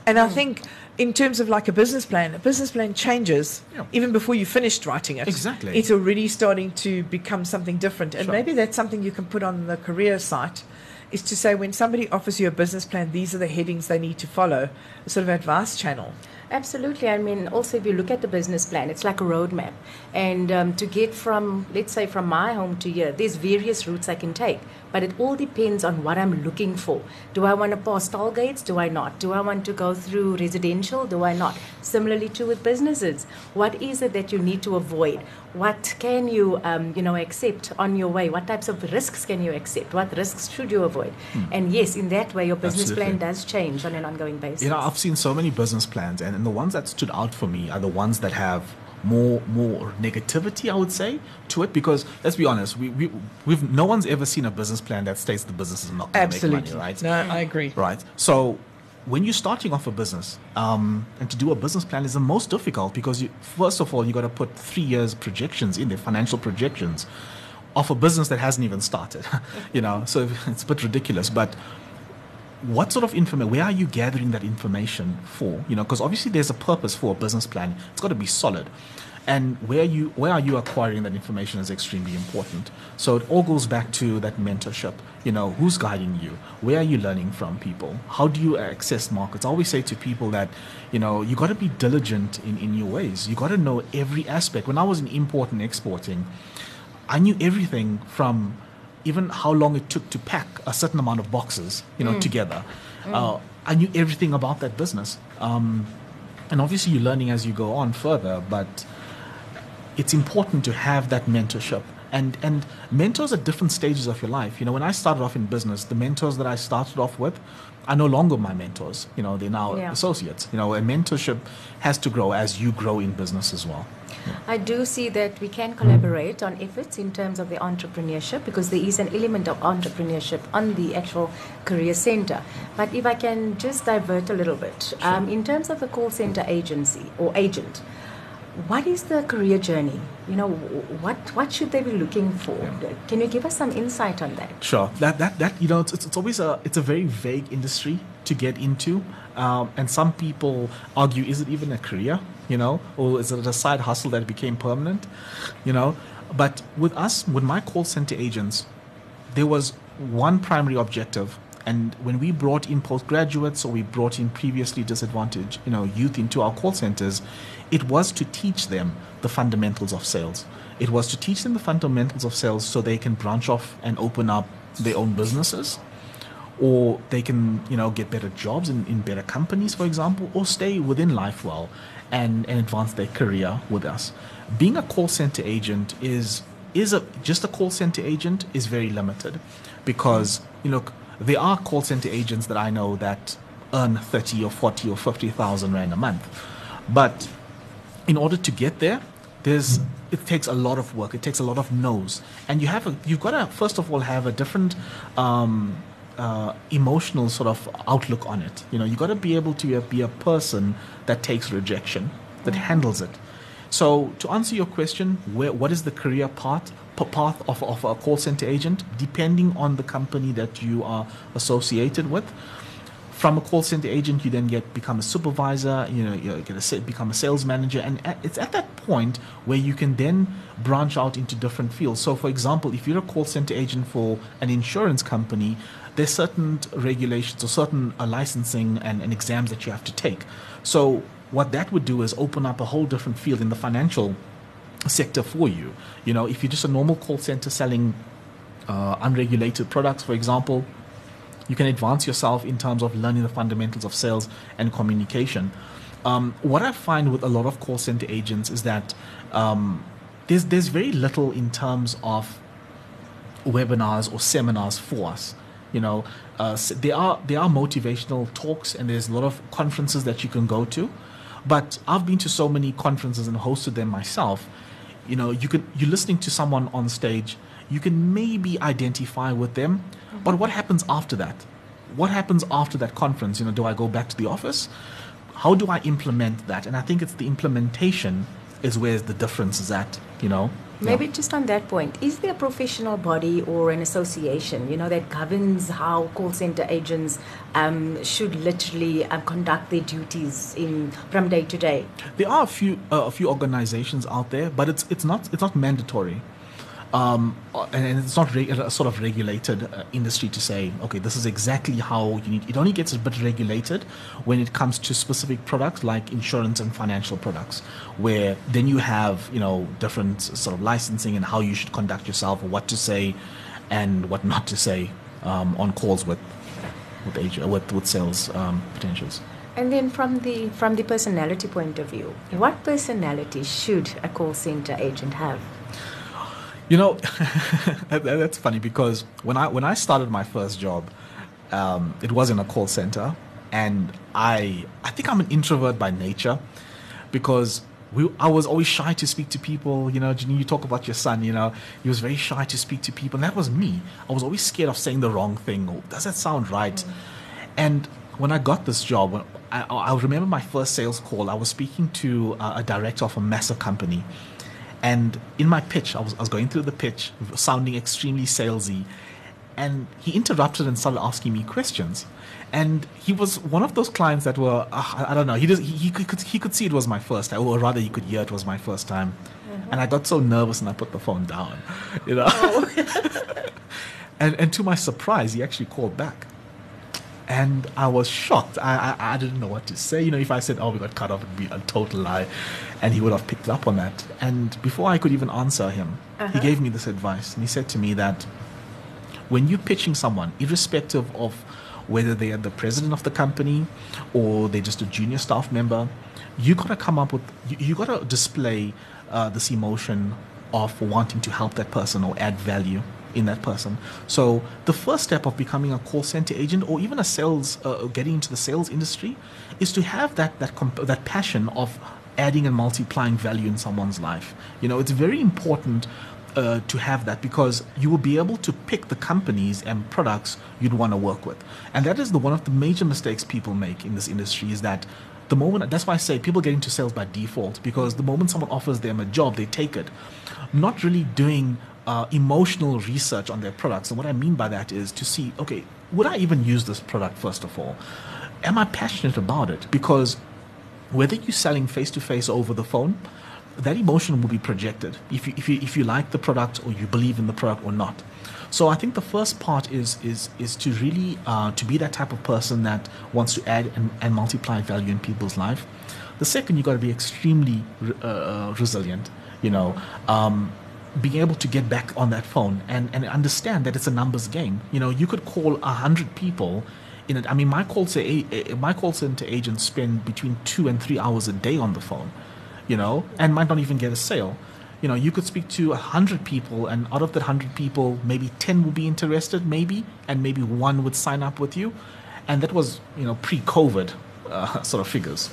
And I think, in terms of like a business plan, a business plan changes Yeah. even before you finished writing it. Exactly. It's already starting to become something different. And Sure. maybe that's something you can put on the career site is to say when somebody offers you a business plan, these are the headings they need to follow, a sort of advice channel. Absolutely. I mean, also, if you look at the business plan, it's like a roadmap. And um, to get from, let's say, from my home to here, there's various routes I can take. But it all depends on what I'm looking for. Do I want to pass toll gates? Do I not? Do I want to go through residential? Do I not? Similarly, too with businesses. What is it that you need to avoid? What can you, um, you know, accept on your way? What types of risks can you accept? What risks should you avoid? And yes, in that way, your business plan does change on an ongoing basis. you know i've seen so many business plans and, and the ones that stood out for me are the ones that have more more negativity i would say to it because let's be honest we, we we've no one's ever seen a business plan that states the business is not going to make money right No, I agree. right? So when you're starting off a business, um, and to do a business plan is the most difficult because you, first of all, you got to put three years projections in there, financial projections of a business that hasn't even started, you know. So it's a bit ridiculous, but what sort of information where are you gathering that information for? You know because obviously there's a purpose for a business plan. It's got to be solid. And where you where are you acquiring that information is extremely important. So it all goes back to that mentorship. You know who's guiding you? Where are you learning from people? How do you access markets? I always say to people that you know you got to be diligent in, in your ways. You got to know every aspect. When i was in import and exporting I knew everything from even how long it took to pack a certain amount of boxes, you know, together. Uh, I knew everything about that business. Um, and obviously you're learning as you go on further, but it's important to have that mentorship. And, and mentors at different stages of your life. You know, when I started off in business, the mentors that I started off with are no longer my mentors. You know, they're now Yeah. associates. You know, and mentorship has to grow as you grow in business as well. I do see that we can collaborate on efforts in terms of the entrepreneurship because there is an element of entrepreneurship on the actual career center. But if I can just divert a little bit, um, in terms of the call center agency or agent, what is the career journey? You know, what what should they be looking for? Can you give us some insight on that? Sure. That that that you know, it's, it's, it's always a it's a very vague industry to get into, um, and some people argue, is it even a career? You know, or is it a side hustle that became permanent? You know, but with us, with my call center agents, there was one primary objective. And when we brought in postgraduates or we brought in previously disadvantaged, you know, youth into our call centers, it was to teach them the fundamentals of sales. It was to teach them the fundamentals of sales so they can branch off and open up their own businesses or they can you know get better jobs in, in better companies for example or stay within lifewell and, and advance their career with us. Being a call center agent is is a just a call center agent is very limited because you there are call center agents that i know that earn 30 or 40 or 50,000 rand a month. But in order to get there there's it takes a lot of work. It takes a lot of no's. And you have a, you've got to first of all have a different um, uh, emotional sort of outlook on it. You know you got to be able to be a person that takes rejection that handles it. So to answer your question where what is the career path path of, of a call center agent? Depending on the company that you are associated with. From a call center agent you then get become a supervisor you know you get a become a sales manager and at, it's at that point where you can then branch out into different fields. So for example if you're a call center agent for an insurance company there's certain regulations or certain uh, licensing and, and exams that you have to take so what that would do is open up a whole different field in the financial sector for you you know if you're just a normal call center selling uh, unregulated products for example you can advance yourself in terms of learning the fundamentals of sales and communication. Um, what I find with a lot of call center agents is that um, there's there's very little in terms of webinars or seminars for us. You know, uh, there are there are motivational talks and there's a lot of conferences that you can go to, but I've been to so many conferences and hosted them myself. You know, you can you're listening to someone on stage, you can maybe identify with them, but what happens after that? What happens after that conference? You know, do I go back to the office? How do I implement that? And I think it's the implementation is where the difference is at. You know, Maybe just on that point, is there a professional body or an association, you know, that governs how call center agents um, should literally um, conduct their duties in from day to day? There are a few uh, a few organizations out there, but it's it's not it's not mandatory, um, and, it's not a sort of regulated uh, industry to say okay this is exactly how you need. It only gets a bit regulated when it comes to specific products like insurance and financial products, where then you have you know different sort of licensing and how you should conduct yourself, what to say, and what not to say um, on calls with with age, with with sales um, potentials. And then from the from the personality point of view, what personality should a call center agent have? You know, that, that- that's funny because when I when I started my first job, um, it was in a call center, and I I think I'm an introvert by nature, because we I was always shy to speak to people. You know, you talk about your son. You know, he was very shy to speak to people, and that was me. I was always scared of saying the wrong thing. Or, Does that sound right? And when I got this job, I, I remember my first sales call. I was speaking to a, a director of a massive company, and in my pitch, I was, I was going through the pitch, sounding extremely salesy, and he interrupted and started asking me questions. And he was one of those clients that were, uh, I don't know, he, does, he, he, could, he could see it was my first time, or rather, he could hear it was my first time. And I got so nervous and I put the phone down, you know. and, and to my surprise, he actually called back and I was shocked. I, I I didn't know what to say. You know, if I said, "Oh, we got cut off," it'd be a total lie, and he would have picked up on that. And before I could even answer him, he gave me this advice, and he said to me that when you're pitching someone, irrespective of whether they are the president of the company or they're just a junior staff member, you got to come up with, you, you got to display uh, this emotion of wanting to help that person or add value in that person. So the first step of becoming a call center agent or even a sales, uh, getting into the sales industry, is to have that that comp- that passion of adding and multiplying value in someone's life. You know, it's very important. Uh, to have that because you will be able to pick the companies and products you'd want to work with and that is the one of the major mistakes people make in this industry is that the moment that's why I say people get into sales by default because the moment someone offers them a job they take it not really doing uh, emotional research on their products. And what I mean by that is to see, okay, would I even use this product first of all? Am I passionate about it? Because whether you're selling face to face over the phone, that emotion will be projected if you, if you if you like the product or you believe in the product or not. So I think the first part is is is to really uh, to be that type of person that wants to add and, and multiply value in people's life. The second, you got to be extremely uh, resilient. You know, um, being able to get back on that phone and, and understand that it's a numbers game. You know, you could call a hundred people in it. I mean, my call center, my call center agents spend between two and three hours a day on the phone, you know, and might not even get a sale. You know, you could speak to a hundred people, and out of that hundred people, maybe ten will be interested, maybe, and maybe one would sign up with you, and that was, you know, pre-COVID uh, sort of figures.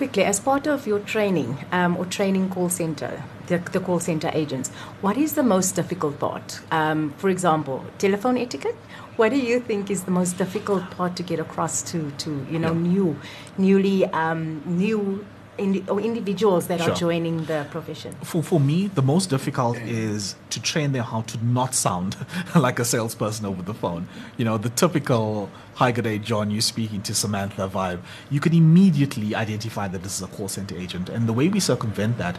Quickly, as part of your training um, or training call center, the, the, call center agents, what is the most difficult part? Um, for example, telephone etiquette. What do you think is the most difficult part to get across to, to you know, yeah. new, newly, um, new indi- or individuals that sure. are joining the profession? For, for me, the most difficult is to train them how to not sound like a salesperson over the phone. You know, the typical hi, good day, John, you speaking to Samantha vibe. You can immediately identify that this is a call center agent. And the way we circumvent that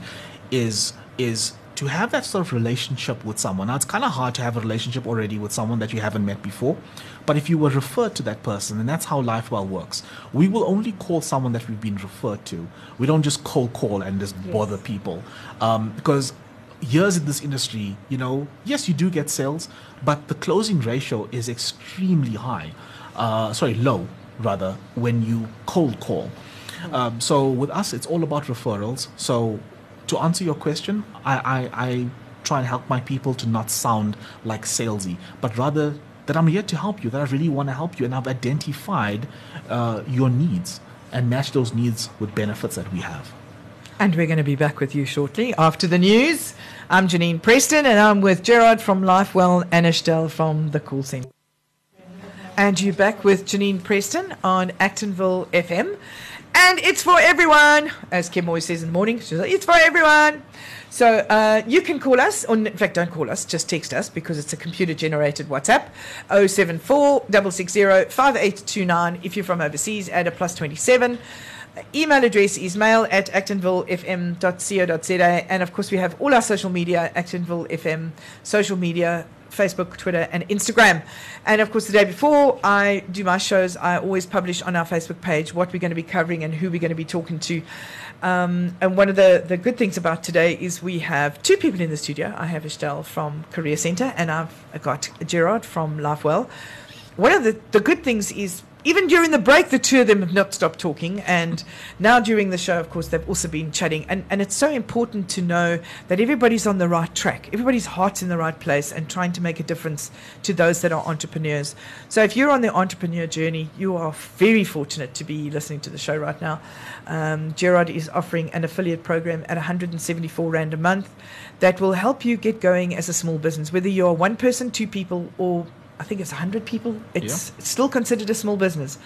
is is to have that sort of relationship with someone. Now, it's kind of hard to have a relationship already with someone that you haven't met before. But if you were referred to that person, and that's how LifeWell works, we will only call someone that we've been referred to. We don't just cold call and just yes. bother people. Um, because years in this industry, you know, yes, you do get sales, but the closing ratio is extremely high. Uh, sorry, low, rather, when you cold call. Um, so with us, it's all about referrals. So to answer your question, I, I, I try and help my people to not sound like salesy, but rather that I'm here to help you, that I really want to help you, and I've identified uh, your needs and match those needs with benefits that we have. And we're going to be back with you shortly after the news. I'm Janine Preston, and I'm with Gerard from LifeWell and Estelle from the Call Center. And you're back with Janine Preston on Actonville FM. And it's for everyone, as Kim always says in the morning. She's like, it's for everyone. So uh, you can call us, or in fact, don't call us, just text us because it's a computer generated WhatsApp 074 660 5829 if you're from overseas, add a plus 27. Email address is mail at actonvillefm.co.za. And of course, we have all our social media, Actonville FM, social media, Facebook, Twitter, and Instagram. And of course, the day before I do my shows, I always publish on our Facebook page what we're going to be covering and who we're going to be talking to. Um, and one of the, the good things about today is we have two people in the studio. I have Estelle from Career Center, and I've got Gerard from LifeWell. One of the, the good things is even during the break, the two of them have not stopped talking. And now during the show, of course, they've also been chatting. And, and it's so important to know that everybody's on the right track. Everybody's heart's in the right place and trying to make a difference to those that are entrepreneurs. So if you're on the entrepreneur journey, you are very fortunate to be listening to the show right now. Um, Gerard is offering an affiliate program at 174 Rand a month that will help you get going as a small business, whether you're one person, two people, or I think it's 100 people. It's, yeah. it's still considered a small business.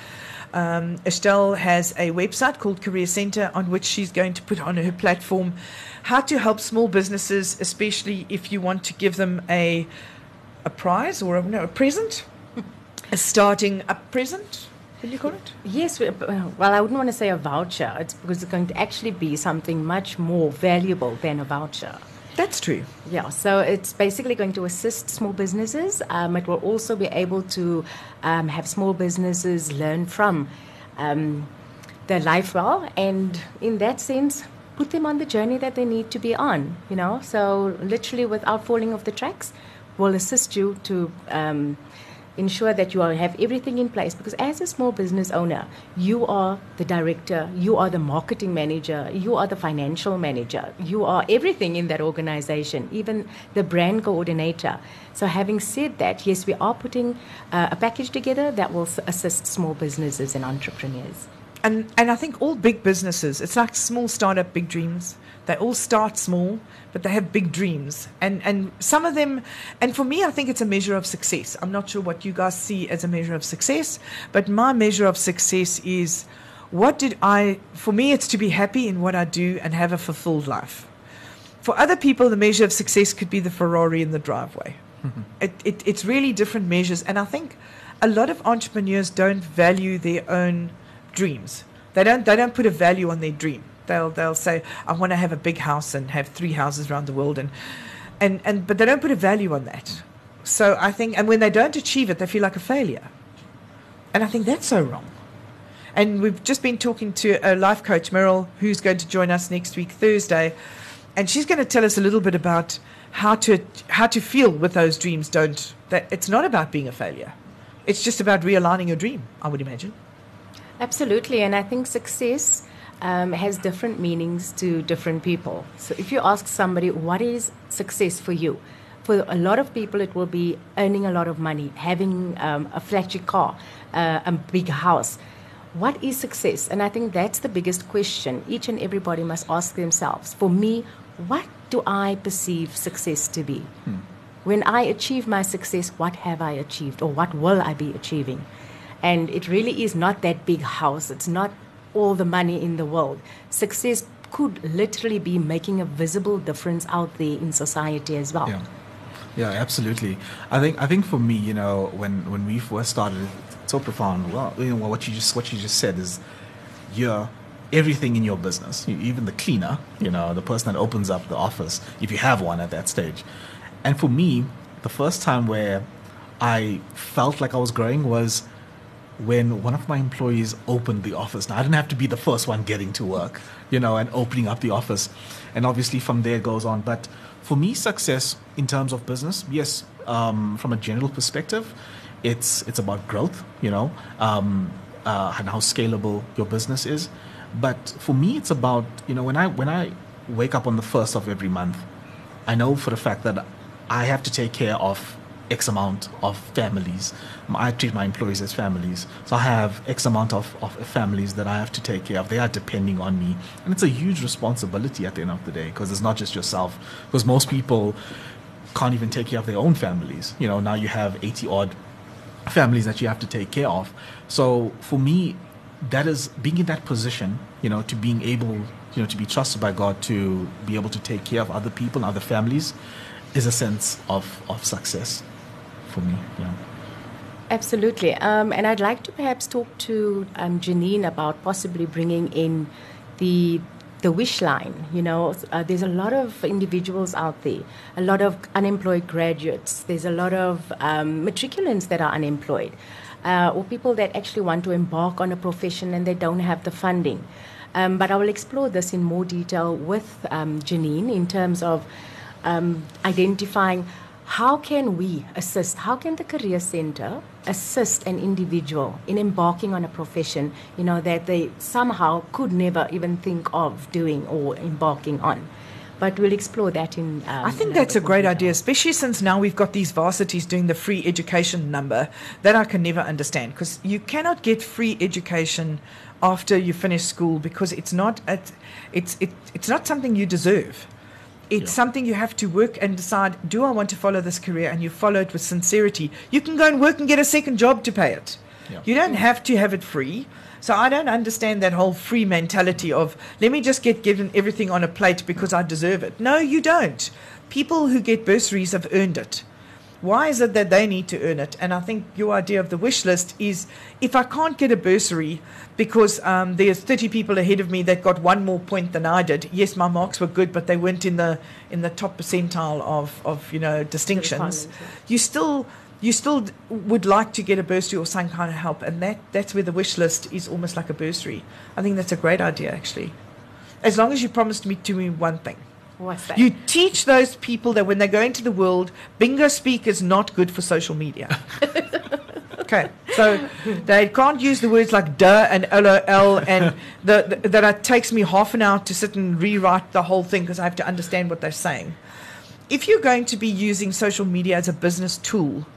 Um, Estelle has a website called Career Center on which she's going to put on her platform how to help small businesses, especially if you want to give them a a prize or a, no, a present, a starting a present. Can you call it? Yes. Well, I wouldn't want to say a voucher. It's because it's going to actually be something much more valuable than a voucher. That's true. Yeah, so it's basically going to assist small businesses. Um, it will also be able to um, have small businesses learn from um, their life well, and in that sense, put them on the journey that they need to be on. You know, so literally without falling off the tracks, will assist you to um, ensure that you are, have everything in place because as a small business owner you are the director you are the marketing manager you are the financial manager you are everything in that organization even the brand coordinator. So having said that yes we are putting uh, a package together that will assist small businesses and entrepreneurs And and I think all big businesses, it's like small startup, big dreams. They all start small, but they have big dreams. And and some of them and for me I think it's a measure of success. I'm not sure what you guys see as a measure of success, but my measure of success is what did I for me it's to be happy in what I do and have a fulfilled life. For other people the measure of success could be the Ferrari in the driveway. it, it, it's really different measures. And I think a lot of entrepreneurs don't value their own dreams. They don't, they don't put a value on their dream. They'll, they'll say, I want to have a big house and have three houses around the world. And, and, and, but they don't put a value on that. So I think, and when they don't achieve it, they feel like a failure. And I think that's so wrong. And we've just been talking to a life coach, Meryl, who's going to join us next week, Thursday. And she's going to tell us a little bit about how to, how to feel with those dreams don't, that it's not about being a failure. It's just about realigning your dream, I would imagine. Absolutely, and I think success um, has different meanings to different people. So if you ask somebody, what is success for you? For a lot of people, it will be earning a lot of money, having um, a flashy car, uh, a big house. What is success? And I think that's the biggest question each and everybody must ask themselves. For me, what do I perceive success to be? When I achieve my success, what have I achieved or what will I be achieving? And it really is not that big house, it's not all the money in the world. Success could literally be making a visible difference out there in society as well. Yeah, yeah, absolutely. I think I think for me, you know, when when we first started, so profound. Well, you know, what you just what you just said is, you're everything in your business, even the cleaner, you know, the person that opens up the office, if you have one at that stage. And for me, the first time where I felt like I was growing was when one of my employees opened the office. Now, I didn't have to be the first one getting to work, you know, and opening up the office. And obviously from there goes on. But for me, success in terms of business, yes, um, from a general perspective, it's it's about growth, you know, um, uh, and how scalable your business is. But for me, it's about you know when I when I wake up on the first of every month, I know for the fact that I have to take care of X amount of families. I treat my employees as families. So I have X amount of, of families that I have to take care of. They are depending on me. And it's a huge responsibility at the end of the day because it's not just yourself. Because most people can't even take care of their own families. You know, now you have 80 odd families that you have to take care of. So for me, that is being in that position, you know, to being able, you know, to be trusted by God to be able to take care of other people and other families is a sense of, of success for me. Yeah. Absolutely. Um, and I'd like to perhaps talk to um, Janine about possibly bringing in the the wish line. You know, uh, there's a lot of individuals out there, a lot of unemployed graduates. There's a lot of um, matriculants that are unemployed, uh, or people that actually want to embark on a profession and they don't have the funding. Um, but I will explore this in more detail with um, Janine in terms of um, identifying how can we assist how can the career center assist an individual in embarking on a profession you know that they somehow could never even think of doing or embarking on but we'll explore that in um, I think that's a great idea, especially since now we've got these varsities doing the free education number that I can never understand because you cannot get free education after you finish school because it's not it's it's it, it's not something you deserve. It's Yeah. something you have to work and decide do I want to follow this career and you follow it with sincerity. You can go and work and get a second job to pay it. Yeah. You don't have to have it free. So I don't understand that whole free mentality of let me just get given everything on a plate because I deserve it. No, you don't. People who get bursaries have earned it. Why is it that they need to earn it? And I think your idea of the wish list is if I can't get a bursary because um, there's 30 people ahead of me that got one more point than I did. Yes, my marks were good, but they weren't in the in the top percentile of, of you know distinctions. You still you still would like to get a bursary or some kind of help, and that that's where the wish list is almost like a bursary. I think that's a great idea actually, as long as you promised me to me one thing. What's that You teach those people that when they go into the world, bingo speak is not good for social media. Okay, so they can't use the words like duh and lol, and the, the, that it takes me half an hour to sit and rewrite the whole thing because I have to understand what they're saying. If you're going to be using social media as a business tool,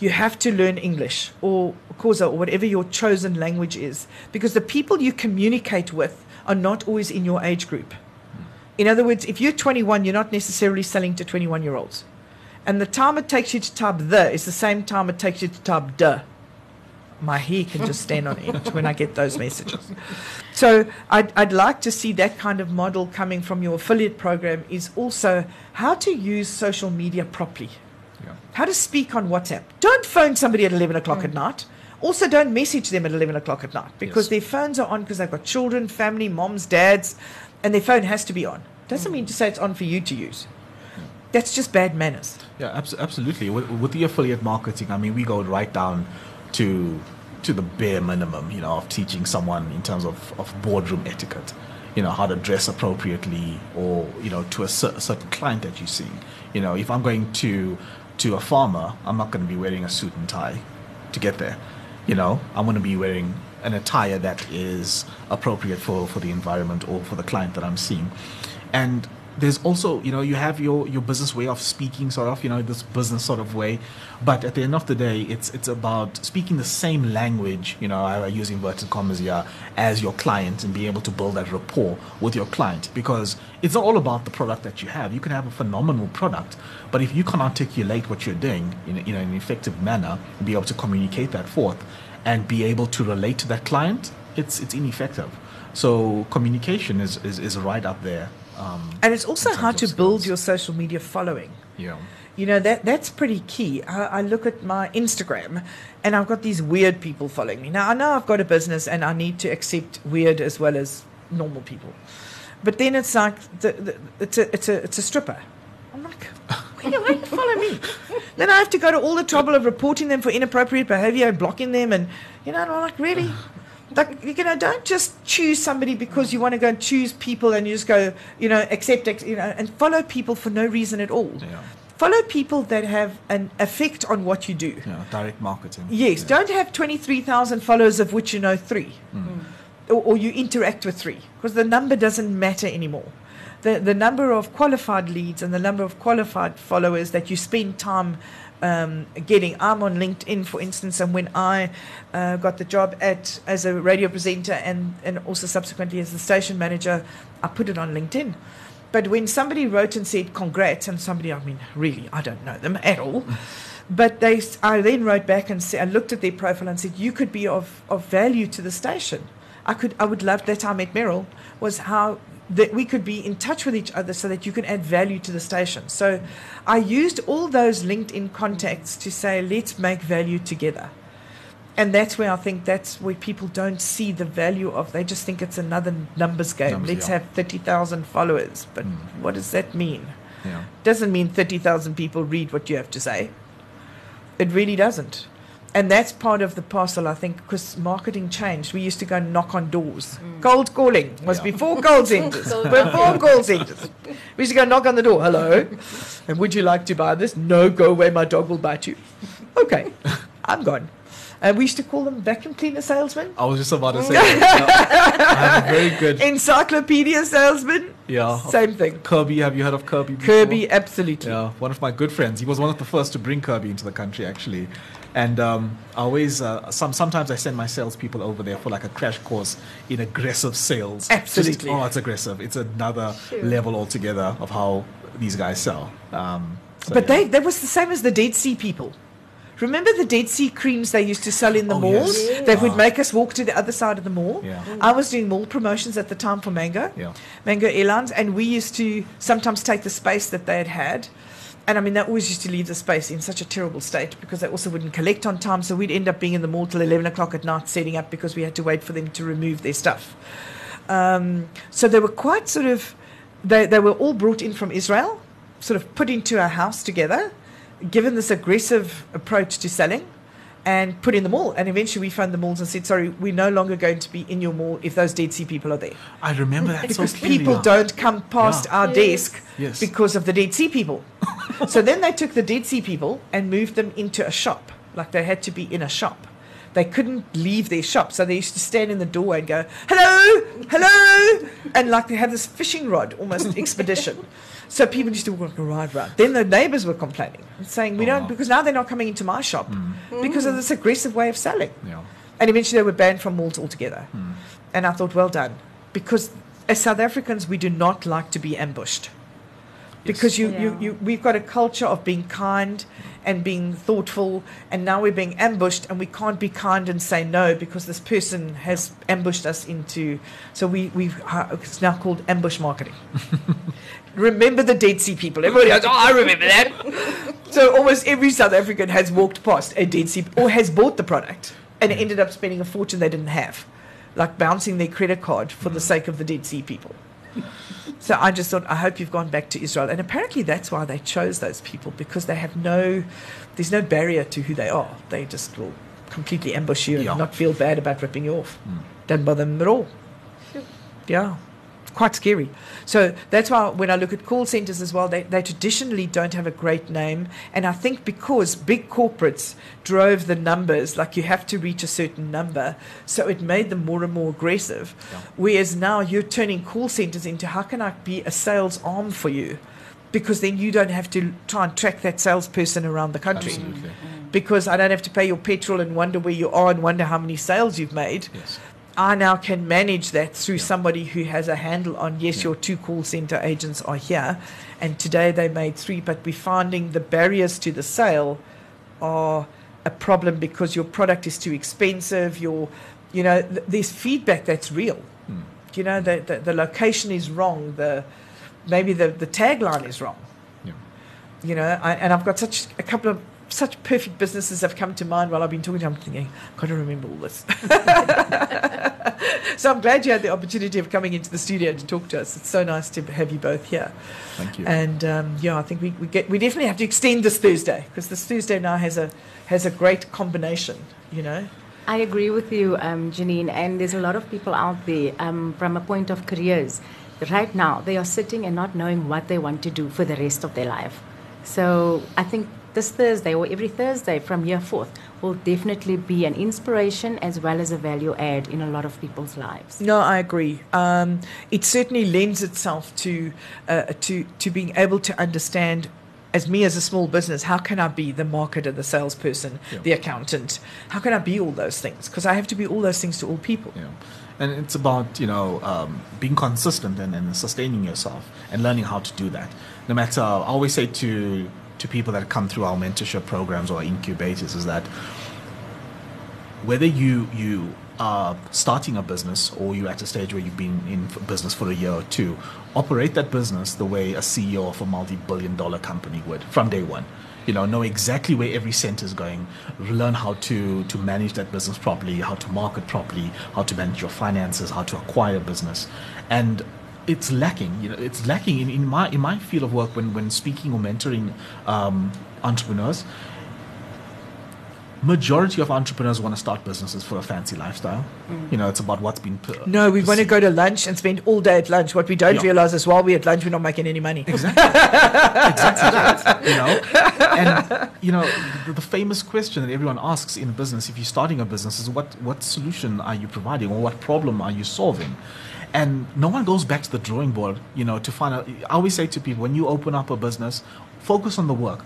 you have to learn English or Xhosa or whatever your chosen language is, because the people you communicate with are not always in your age group. In other words, if you're 21, you're not necessarily selling to 21 year olds. And the time it takes you to type the is the same time it takes you to type duh. My hair can just stand on end when I get those messages. So I'd, I'd like to see that kind of model coming from your affiliate program is also how to use social media properly. Yeah. How to speak on WhatsApp. Don't phone somebody at 11 o'clock at mm. night. Also, don't message them at 11 o'clock at night because Yes. their phones are on because they've got children, family, moms, dads, and their phone has to be on. Doesn't mean to say it's on for you to use. That's just bad manners. Yeah, abs- absolutely. With, with the affiliate marketing, I mean, we go right down to to the bare minimum, you know, of teaching someone in terms of, of boardroom etiquette, you know, how to dress appropriately, or you know, to a, cer- certain client that you're seeing. You know, if I'm going to to a farmer, I'm not going to be wearing a suit and tie to get there. You know, I'm going to be wearing an attire that is appropriate for, for the environment or for the client that I'm seeing. And there's also, you know, you have your, your business way of speaking, sort of, you know, this business sort of way. But at the end of the day, it's it's about speaking the same language, you know, uh, I, I use inverted commas here, as your client and being able to build that rapport with your client. Because it's not all about the product that you have. You can have a phenomenal product, but if you can articulate what you're doing in, in an effective manner, and be able to communicate that forth, and be able to relate to that client, it's it's ineffective. So communication is, is, is right up there. Um, And it's also how to of build your social media following. yeah. You know, that that's pretty key. I, I look at my Instagram and I've got these weird people following me. Now, I know I've got a business and I need to accept weird as well as normal people. But then it's like, the, the, it's, a, it's, a, it's a stripper. Why you- follow me? then I have to go to all the trouble of reporting them for inappropriate behavior and blocking them. And, you know, and I'm like, really? Like, you know, don't just choose somebody because you want to go and choose people and you just go, you know, accept, you know, and follow people for no reason at all. Yeah. Follow people that have an effect on what you do. Yeah. Direct marketing. Yes, Yeah. don't have 23,000 followers of which you know three, hmm. or, or you interact with three, because the number doesn't matter anymore. The, the number of qualified leads and the number of qualified followers that you spend time um, getting. I'm on LinkedIn, for instance, and when I uh, got the job at as a radio presenter and, and also subsequently as the station manager, I put it on LinkedIn. But when somebody wrote and said congrats, and somebody, I mean, really, I don't know them at all. But they, I then wrote back and said, I looked at their profile and said, you could be of, of value to the station. I could, I would love that I met Meryl was how that we could be in touch with each other so that you can add value to the station. So I used all those LinkedIn contacts to say, let's make value together. And that's where I think that's where people don't see the value of. They just think it's another numbers game. Numbers, Let's yeah. have thirty thousand followers, but Mm. what does that mean? Yeah. Doesn't mean thirty thousand people read what you have to say. It really doesn't. And that's part of the parcel, I think, because marketing changed. We used to go and knock on doors. Mm. Cold calling was Yeah. before call centers. before call centers. We used to go knock on the door. Hello. And would you like to buy this? No, go away. My dog will bite you. Okay. I'm gone. And we used to call them vacuum cleaner salesmen, I was just about to say. that. Yeah. I have a very good. encyclopedia salesman. Yeah. Same thing. Kirby. Have you heard of Kirby? before? Kirby, absolutely. Yeah, one of my good friends. He was one of the first to bring Kirby into the country, actually. And um, I always, uh, some sometimes I send my salespeople over there for like a crash course in aggressive sales. Just- Absolutely. oh, it's aggressive. It's another level altogether of how these guys sell. Um, so, But yeah. they that was the same as the Dead Sea people. Remember the Dead Sea creams they used to sell in the Oh, malls? yes. That would Ah. make us walk to the other side of the mall. Yeah. I was doing mall promotions at the time for Mango, Yeah. Mango Airlines, and we used to sometimes take the space that they had had. And I mean, they always used to leave the space in such a terrible state because they also wouldn't collect on time. So we'd end up being in the mall till 11 o'clock at night setting up because we had to wait for them to remove their stuff. Um, so they were quite sort of, they, they were all brought in from Israel, sort of put into a house together, given this aggressive approach to selling, and put in the mall. And eventually we found the malls and said, sorry, we're no longer going to be in your mall if those Dead Sea people are there. I remember that Because so clearly. people don't come past Yeah. our desk Yes. because of the Dead Sea people. so then they took the Dead Sea people and moved them into a shop, like they had to be in a shop. They couldn't leave their shop, so they used to stand in the doorway and go, "Hello, hello," and like they have this fishing rod almost expedition. So people used to walk right round. Then the neighbours were complaining, saying, "We Oh, don't because now they're not coming into my shop because of this aggressive way of selling." Yeah. And eventually they were banned from malls altogether. And I thought, well done. Because as South Africans, we do not like to be ambushed. Because you, you, Yeah. you, we've got a culture of being kind and being thoughtful, and now we're being ambushed, and we can't be kind and say no because this person has ambushed us into. So we, we uh, it's now called ambush marketing. remember the Dead Sea people. Everybody goes, oh, I remember that. so almost every South African has walked past a Dead Sea or has bought the product and mm. ended up spending a fortune they didn't have, like bouncing their credit card for the mm. sake of the Dead Sea people. So I just thought, I hope you've gone back to Israel. And apparently that's why they chose those people because they have no, there's no barrier to who they are. They just will completely ambush you and Yeah. not feel bad about ripping you off. Mm. Doesn't bother them at all. Yeah, quite scary. So that's why when I look at call centers as well, they, they traditionally don't have a great name. And I think because big corporates drove the numbers, like you have to reach a certain number, so it made them more and more aggressive. Whereas now you're turning call centers into how can I be a sales arm for you? Because then you don't have to try and track that salesperson around the country. Absolutely. Mm-hmm. Because I don't have to pay your petrol and wonder where you are and wonder how many sales you've made. Yes. I now can manage that through somebody who has a handle on yes, your two call center agents are here, and today they made three, but we're finding the barriers to the sale are a problem because your product is too expensive. Your, you know, th- there's feedback that's real. Hmm. You know, the, the the location is wrong. The maybe the the tagline is wrong Yeah. you know, I, and I've got such a couple of such perfect businesses have come to mind while I've been talking to them. I'm thinking, got to remember all this. so I'm glad you had the opportunity of coming into the studio to talk to us. It's so nice to have you both here. Thank you. And um, yeah, I think we, we get we definitely have to extend this Thursday because this Thursday now has a has a great combination. You know, I agree with you, um, Janine, and there's a lot of people out there um, from a point of careers. Right now, they are sitting and not knowing what they want to do for the rest of their life. So I think this Thursday or every Thursday from year forth will definitely be an inspiration as well as a value add in a lot of people's lives. No, I agree. Um, it certainly lends itself to uh, to to being able to understand. As me, as a small business, how can I be the marketer, the salesperson, Yeah. the accountant? How can I be all those things? Because I have to be all those things to all people. Yeah. And it's about, you know, um, being consistent and, and sustaining yourself and learning how to do that. No matter, I always say to, to people that come through our mentorship programs or incubators is that whether you, you are starting a business or you're at a stage where you've been in business for a year or two, operate that business the way a CEO of a multi-billion dollar company would from day one. You know know exactly where every cent is going learn how to to manage that business properly how to market properly how to manage your finances how to acquire business. And it's lacking you know it's lacking in, in my in my field of work when when speaking or mentoring um, entrepreneurs majority of entrepreneurs want to start businesses for a fancy lifestyle you know it's about what's been per- No, we want to go to lunch and spend all day at lunch. What we don't Yeah. realize is while we're at lunch, we're not making any money. Exactly. exactly. You know, and you know the, the famous question that everyone asks in a business, if you're starting a business, is what what solution are you providing or what problem are you solving? And no one goes back to the drawing board, you know, to find out. I always say to people, when you open up a business, focus on the work.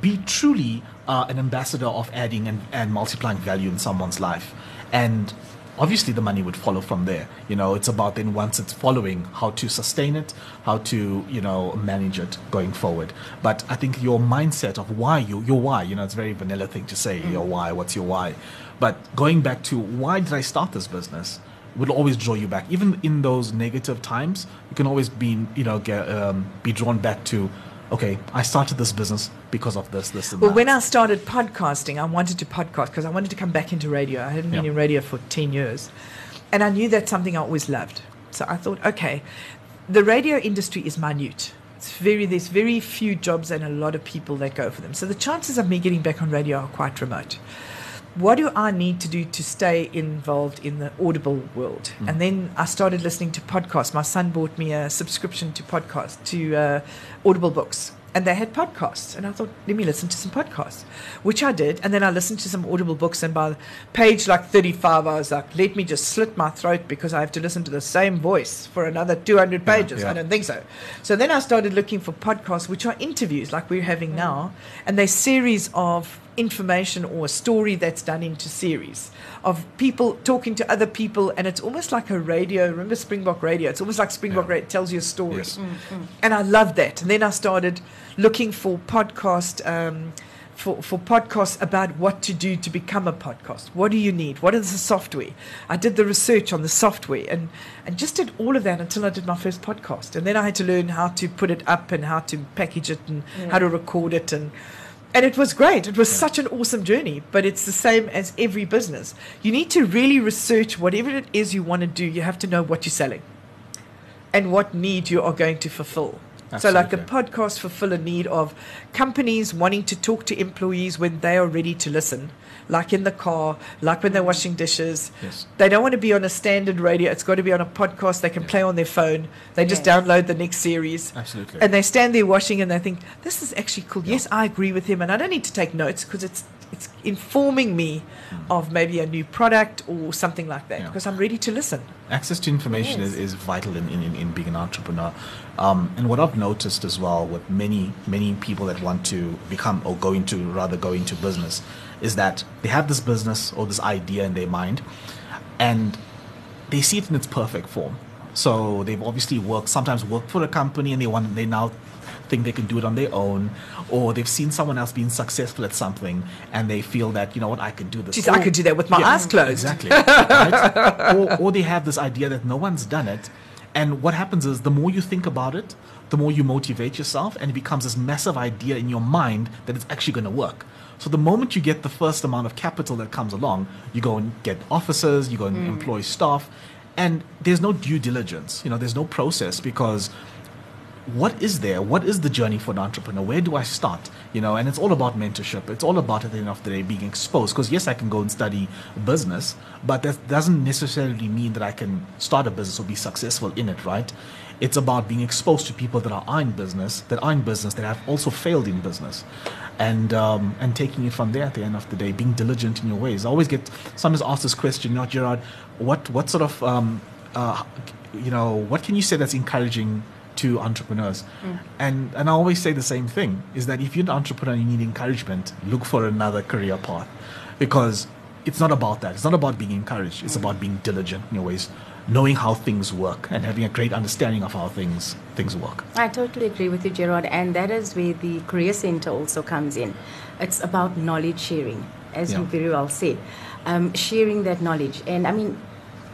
Be truly uh, an ambassador of adding and, and multiplying value in someone's life. And obviously the money would follow from there you know it's about then once it's following how to sustain it how to you know manage it going forward but i think your mindset of why you your why you know it's a very vanilla thing to say your why what's your why but going back to why did i start this business will always draw you back even in those negative times you can always be you know get, um, be drawn back to okay i started this business because of this this and Well, that. when I started podcasting, I wanted to podcast because I wanted to come back into radio. I hadn't been Yeah. in radio for 10 years. And I knew that's something I always loved. So I thought, okay, the radio industry is minute. It's very, there's very few jobs and a lot of people that go for them. So the chances of me getting back on radio are quite remote. What do I need to do to stay involved in the audible world? And then I started listening to podcasts. My son bought me a subscription to podcasts, to uh, Audible books. and they had podcasts. And I thought, let me listen to some podcasts, which I did. And then I listened to some Audible books. And by page like 35, I was like, let me just slit my throat because I have to listen to the same voice for another 200 pages. yeah. I don't think so. So then I started looking for podcasts, which are interviews like we're having now. And they're series of information or a story that's done into series of people talking to other people. And it's almost like a radio. Remember Springbok Radio? It's almost like Springbok Yeah. Radio. It tells you a story. Yes. And I loved that. And then I started looking for podcast. Um, for, for podcasts about what to do to become a podcast. What do you need? What is the software? I did the research on the software and, and just did all of that until I did my first podcast. And then I had to learn how to put it up and how to package it and how to record it. And, and it was great. It was such an awesome journey, but it's the same as every business. You need to really research whatever it is you want to do. You have to know what you're selling and what need you are going to fulfill. So, like a Absolutely. podcast fulfill a need of companies wanting to talk to employees when they are ready to listen, like in the car, like when they're washing dishes. Yes. They don't want to be on a standard radio. It's got to be on a podcast they can play on their phone. They just Yes. download the next series. Absolutely. And they stand there washing and they think, this is actually cool. Yes, I agree with him. And I don't need to take notes because it's, it's informing me of maybe a new product or something like that. Yeah. because I'm ready to listen. access to information is, is vital in, in, in- in being an entrepreneur. Um, and what I've noticed as well with many, many people that want to become or go into, rather go into business, is that they have this business or this idea in their mind and they see it in its perfect form. So they've obviously worked, sometimes worked for a company and they want, they now think they can do it on their own, or they've seen someone else being successful at something and they feel that, you know what, I can do this. Geez, I Or- could do that with my eyes closed. Exactly. right? or, or they have this idea that no one's done it. And what happens is the more you think about it, the more you motivate yourself, and it becomes this massive idea in your mind that it's actually going to work. So the moment you get the first amount of capital that comes along, you go and get officers, you go and mm. employ staff, and there's no due diligence. You know, there's no process because what is there? What is the journey for an entrepreneur? Where do I start? You know, and it's all about mentorship. It's all about at the end of the day being exposed. Because yes, I can go and study business, but that doesn't necessarily mean that I can start a business or be successful in it, right? It's about being exposed to people that are in business, that are in business, that have also failed in business, and um, and taking it from there at the end of the day, being diligent in your ways. I always get sometimes asked this question, you know, Gerard, what what sort of um, uh, you know, what can you say that's encouraging to entrepreneurs. And and I always say the same thing is that if you're an entrepreneur and you need encouragement, look for another career path. Because it's not about that. It's not about being encouraged. It's about being diligent in your ways, knowing how things work and having a great understanding of how things things work. I totally agree with you, Gerard, and that is where the Career Center also comes in. It's about knowledge sharing, as you very well said, um, sharing that knowledge. And I mean,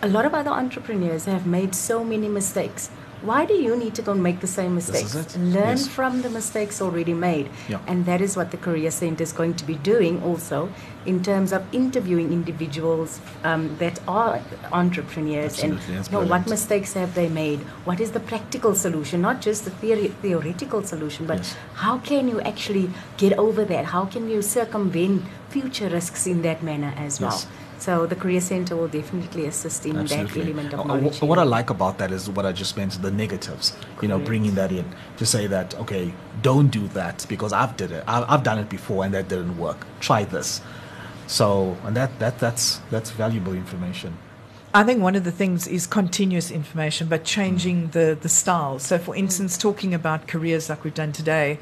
a lot of other entrepreneurs have made so many mistakes. Why do you need to go and make the same mistakes? Learn Yes. from the mistakes already made. Yeah. And that is what the Career Center is going to be doing also in terms of interviewing individuals um, that are entrepreneurs Absolutely, and you know, what mistakes have they made? What is the practical solution? Not just the theory, theoretical solution, but Yes. how can you actually get over that? How can you circumvent future risks in that manner as well? So the Career Center will definitely assist in that element of Uh, knowledge. What I like about that is what I just mentioned, the negatives. You know, bringing that in to say that okay, don't do that because I've did it. I've done it before and that didn't work. Try this. So, and that that that's that's valuable information. I think one of the things is continuous information, but changing mm. the, the style. So, for instance, talking about careers like we've done today,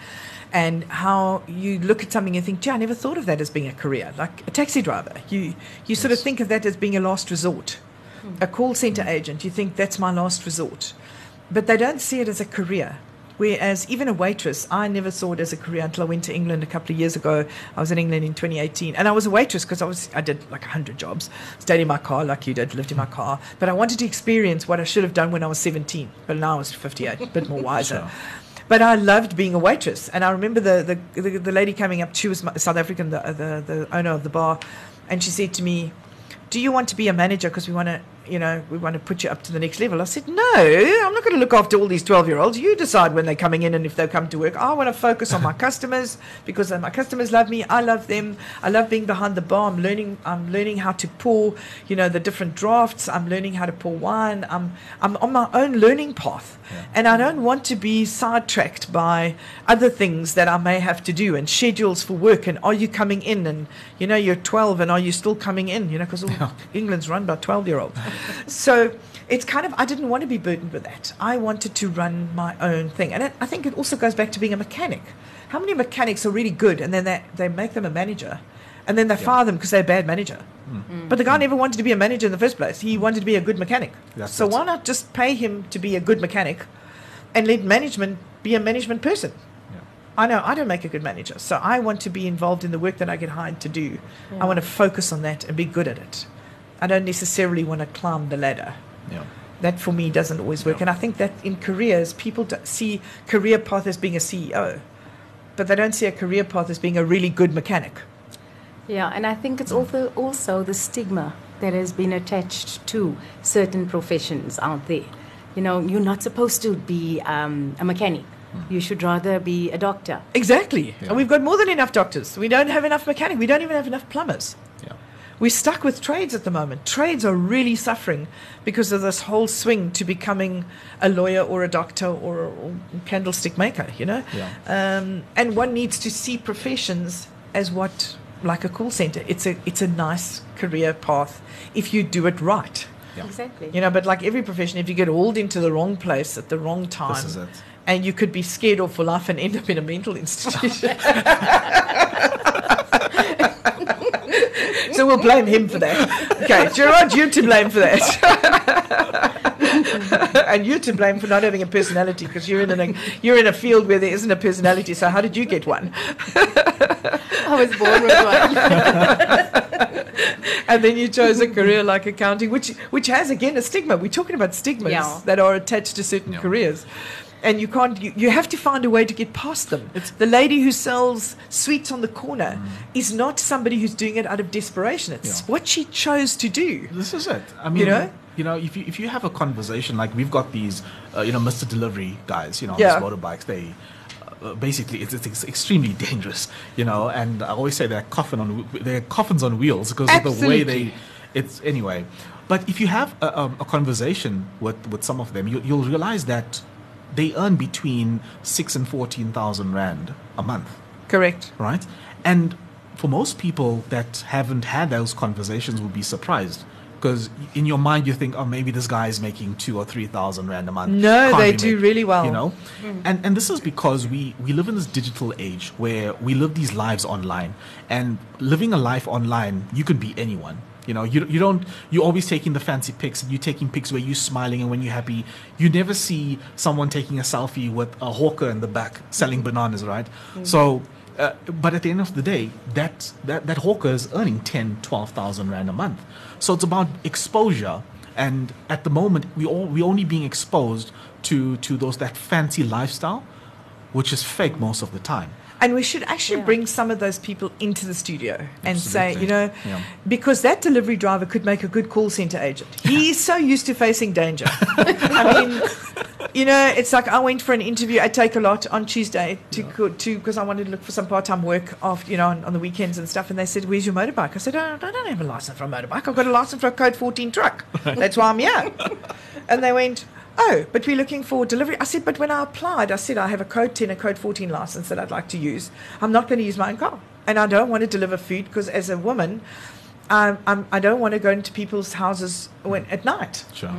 and how you look at something and think, gee, I never thought of that as being a career. Like a taxi driver, you, you sort of think of that as being a last resort. Hmm. A call center hmm. agent, you think that's my last resort. But they don't see it as a career. Whereas even a waitress, I never saw it as a career until I went to England a couple of years ago. I was in England in 2018, and I was a waitress because I was I did like 100 jobs, stayed in my car like you did, lived in my car. But I wanted to experience what I should have done when I was 17, but now I was 58, a bit more wiser. Sure. But I loved being a waitress, and I remember the the, the, the lady coming up. She was my- South African, the, the the owner of the bar, and she said to me, "Do you want to be a manager? Because we want to you know, we want to put you up to the next level. I said, no, I'm not going to look after all these 12 year olds. You decide when they're coming in and if they'll come to work. I want to focus on my customers because my customers love me. I love them. I love being behind the bar. I'm learning, I'm learning how to pour, you know, the different drafts. I'm learning how to pour wine. I'm, I'm on my own learning path. And I don't want to be sidetracked by other things that I may have to do and schedules for work. And are you coming in? And, you know, you're 12 and are you still coming in? You know, because England's run by 12 year olds. so it's kind of, I didn't want to be burdened with that. I wanted to run my own thing. And it, I think it also goes back to being a mechanic. How many mechanics are really good and then they, they make them a manager and then they fire them because they're a bad manager? Hmm. Hmm. But the guy never wanted to be a manager in the first place. He wanted to be a good mechanic. That's so it. why not just pay him to be a good mechanic and let management be a management person? Yeah. I know I don't make a good manager, so I want to be involved in the work that I get hired to do. I want to focus on that and be good at it. I don't necessarily want to climb the ladder. Yeah. That for me doesn't always work. And I think that in careers, people see career path as being a CEO, but they don't see a career path as being a really good mechanic. Yeah, and I think it's also also the stigma that has been attached to certain professions out there. You know, you're not supposed to be um, a mechanic. You should rather be a doctor. Exactly. Yeah. And we've got more than enough doctors. We don't have enough mechanic. We don't even have enough plumbers. Yeah. We're stuck with trades at the moment. Trades are really suffering because of this whole swing to becoming a lawyer or a doctor or a candlestick maker, you know? Yeah. Um, and one needs to see professions as what, like a call center. It's a, it's a nice career path if you do it right. Yeah. Exactly. You know, but like every profession, if you get hauled into the wrong place at the wrong time, This is it. and you could be scared off for life and end up in a mental institution. so we'll blame him for that. Okay, Gerard, you're to blame for that. and you're to blame for not having a personality because you're in a you're in a field where there isn't a personality. So how did you get one? I was born with one. and then you chose a career like accounting, which which has again a stigma. We're talking about stigmas Yeah. that are attached to certain Yeah. careers. And you can't. You, you have to find a way to get past them. the lady who sells sweets on the corner is not somebody who's doing it out of desperation. It's Yeah. what she chose to do. This is it. I mean, you know? you know, if you if you have a conversation like we've got these, uh, you know, Mr. Delivery guys, you know, on these motorbikes, they. Uh, basically, it's, it's extremely dangerous, you know. And I always say they're coffin on they're coffins on wheels because of the way Absolutely. they. It's anyway, but if you have a, a, a conversation with with some of them, you, you'll realize that they earn between six and fourteen thousand rand a month Correct. right? And for most people that haven't had those conversations will be surprised because in your mind you think, oh, maybe this guy is making two or three thousand rand a month. No, Can't they do really well. You know, mm. and and this is because we we live in this digital age where we live these lives online, and living a life online, you could be anyone. You know, you, you don't, you're always taking the fancy pics and you're taking pics where you're smiling and when you're happy. You never see someone taking a selfie with a hawker in the back selling bananas, right? So, uh, but at the end of the day, that, that, that hawker is earning 10, 12,000 Rand a month. So it's about exposure. And at the moment, we all, we're only being exposed to, to those, that fancy lifestyle, which is fake most of the time. And we should actually Yeah. bring some of those people into the studio and say, you know, Yeah. because that delivery driver could make a good call center agent. He's so used to facing danger. I mean, you know, it's like I went for an interview I Takealot on Tuesday to go to because I wanted to look for some part time work off, you know on, on the weekends and stuff. And they said, "Where's your motorbike?" I said, "I don't, I don't have a license for a motorbike. I've got a license for a Code 14 truck. That's why I'm here." and they went. Oh, but we're looking for delivery. I said, but when I applied, I said I have a code 10 and code 14 license that I'd like to use. I'm not going to use my own car. And I don't want to deliver food because as a woman, um, I'm, I don't want to go into people's houses when, at night. Sure.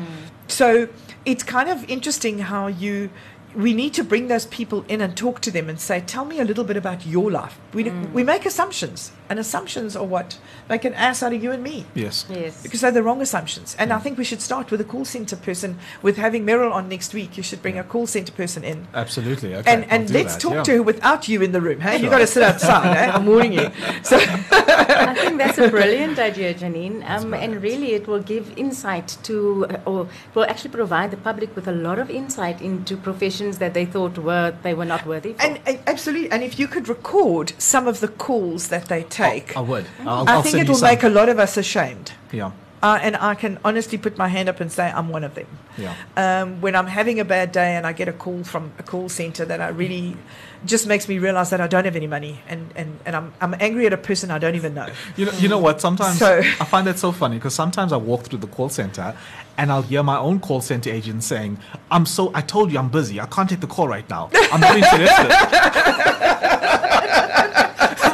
So it's kind of interesting how you. We need to bring those people in and talk to them and say, "Tell me a little bit about your life." We we make assumptions, and assumptions are what make an ass out of you and me Yes. Yes. because they're the wrong assumptions. And I think we should start with a call center person. With having Meryl on next week, you should bring a call center person in. Absolutely. Okay. And, and let's that, talk yeah. to her without you in the room. Hey, you've got to sit outside. eh? I'm warning you. So I think that's a brilliant idea, Janine. Um, and really, it will give insight to, uh, or will actually provide the public with a lot of insight into professions that they thought were they were not worthy for. And uh, absolutely, and if you could record some of the calls that they take, I would. I'll, I think it will make a lot of us ashamed. Yeah. Uh, and I can honestly put my hand up and say I'm one of them. Yeah. Um, when I'm having a bad day and I get a call from a call center that I really just makes me realize that I don't have any money and, and, and I'm, I'm angry at a person I don't even know. You know, you know what? Sometimes So- I find that so funny because sometimes I walk through the call center and I'll hear my own call center agent saying, "I'm so I told you I'm busy. I can't take the call right now. I'm not interested."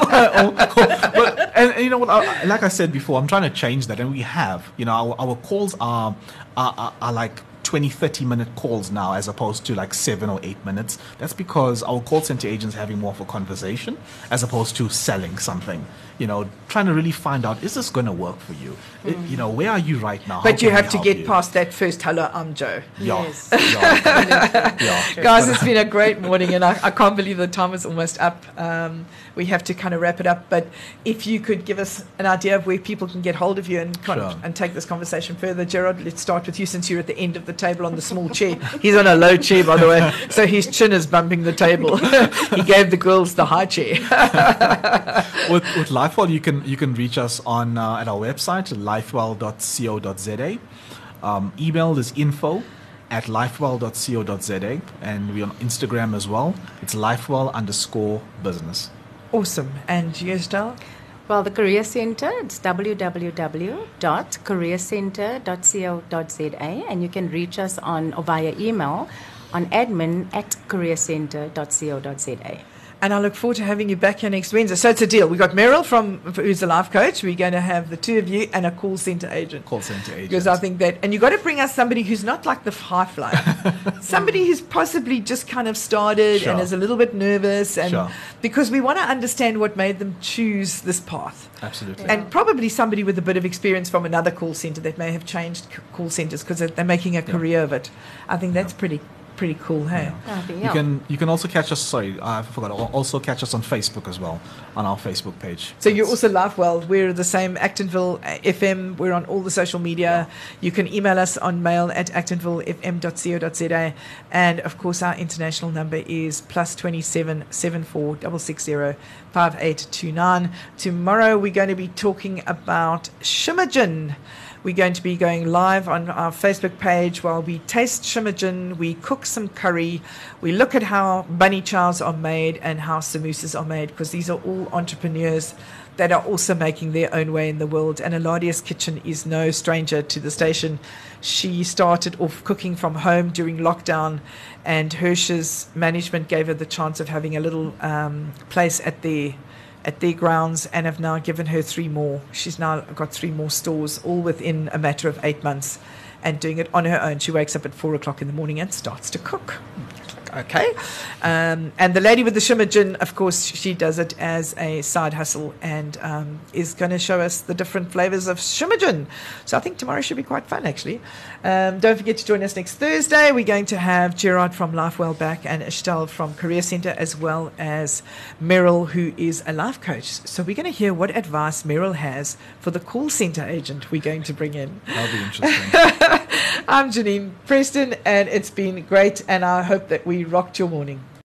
But and, and you know what? I, like I said before, I'm trying to change that, and we have. You know, our, our calls are, are are are like 20, 30 minute calls now, as opposed to like seven or eight minutes. That's because our call center agents are having more of a conversation as opposed to selling something. You know, trying to really find out is this going to work for you? I- you know, where are you right now? How But you have to get you? past that first hello, I'm Joe. Yeah. Yes. Yeah. yeah. Guys, it's been a great morning, and I, I can't believe the time is almost up. Um, we have to kind of wrap it up. But if you could give us an idea of where people can get hold of you and con- Sure. and take this conversation further, Gerard, let's start with you since you're at the end of the table on the small chair. He's on a low chair, by the way, so his chin is bumping the table. he gave the girls the high chair. with with Lifewell, you can you can reach us on uh, at our website lifewell.co.za. Um, email is info at lifewell.co.za, and we're on Instagram as well. It's lifewell underscore business. awesome. And you, Estelle? Well, the Career Centre, it's www.careercentre.co.za and you can reach us on or via email on admin at careercentre.co.za. And I look forward to having you back here next Wednesday. So it's a deal. We've got Meryl from who's a life coach. We're going to have the two of you and a call center agent. Call center agent. Because I think that, and you've got to bring us somebody who's not like the high flyer, somebody who's possibly just kind of started and is a little bit nervous, and Sure. because we want to understand what made them choose this path, Absolutely. and probably somebody with a bit of experience from another call center that may have changed c- call centers because they're, they're making a career of it. I think that's pretty pretty cool. Hey. I think, You can you can also catch us. Sorry, I forgot. Also catch us on Facebook as well on our Facebook page. So you're It's- also Lifewell. We're the same Actonville uh, FM. We're on all the social media. You can email us on mail at actonvillefm.co.za. And of course, our international number is plus 27 74 660 5829. Tomorrow, we're going to be talking about Shimmergin. We're going to be going live on our Facebook page while we taste Shimmergin, we cook some curry, we look at how bunny chows are made and how samosas are made because these are all entrepreneurs that are also making their own way in the world. And Eladia's Kitchen is no stranger to the station. She started off cooking from home during lockdown, and Hirsch's management gave her the chance of having a little um, place at their at their grounds and have now given her three more. She's now got three more stores, all within a matter of eight months, and doing it on her own. She wakes up at four o'clock in the morning and starts to cook. Okay. Um, and the lady with the shimmer gin, of course, she does it as a side hustle and um, is going to show us the different flavors of shimmer gin. So I think tomorrow should be quite fun, actually. Um, don't forget to join us next Thursday. We're going to have Gerard from Lifewell back and Estelle from Career Center, as well as Meryl, who is a life coach. So we're going to hear what advice Meryl has for the call center agent we're going to bring in. That'll be interesting. I'm Janine Preston, and it's been great, and I hope that we rocked your morning.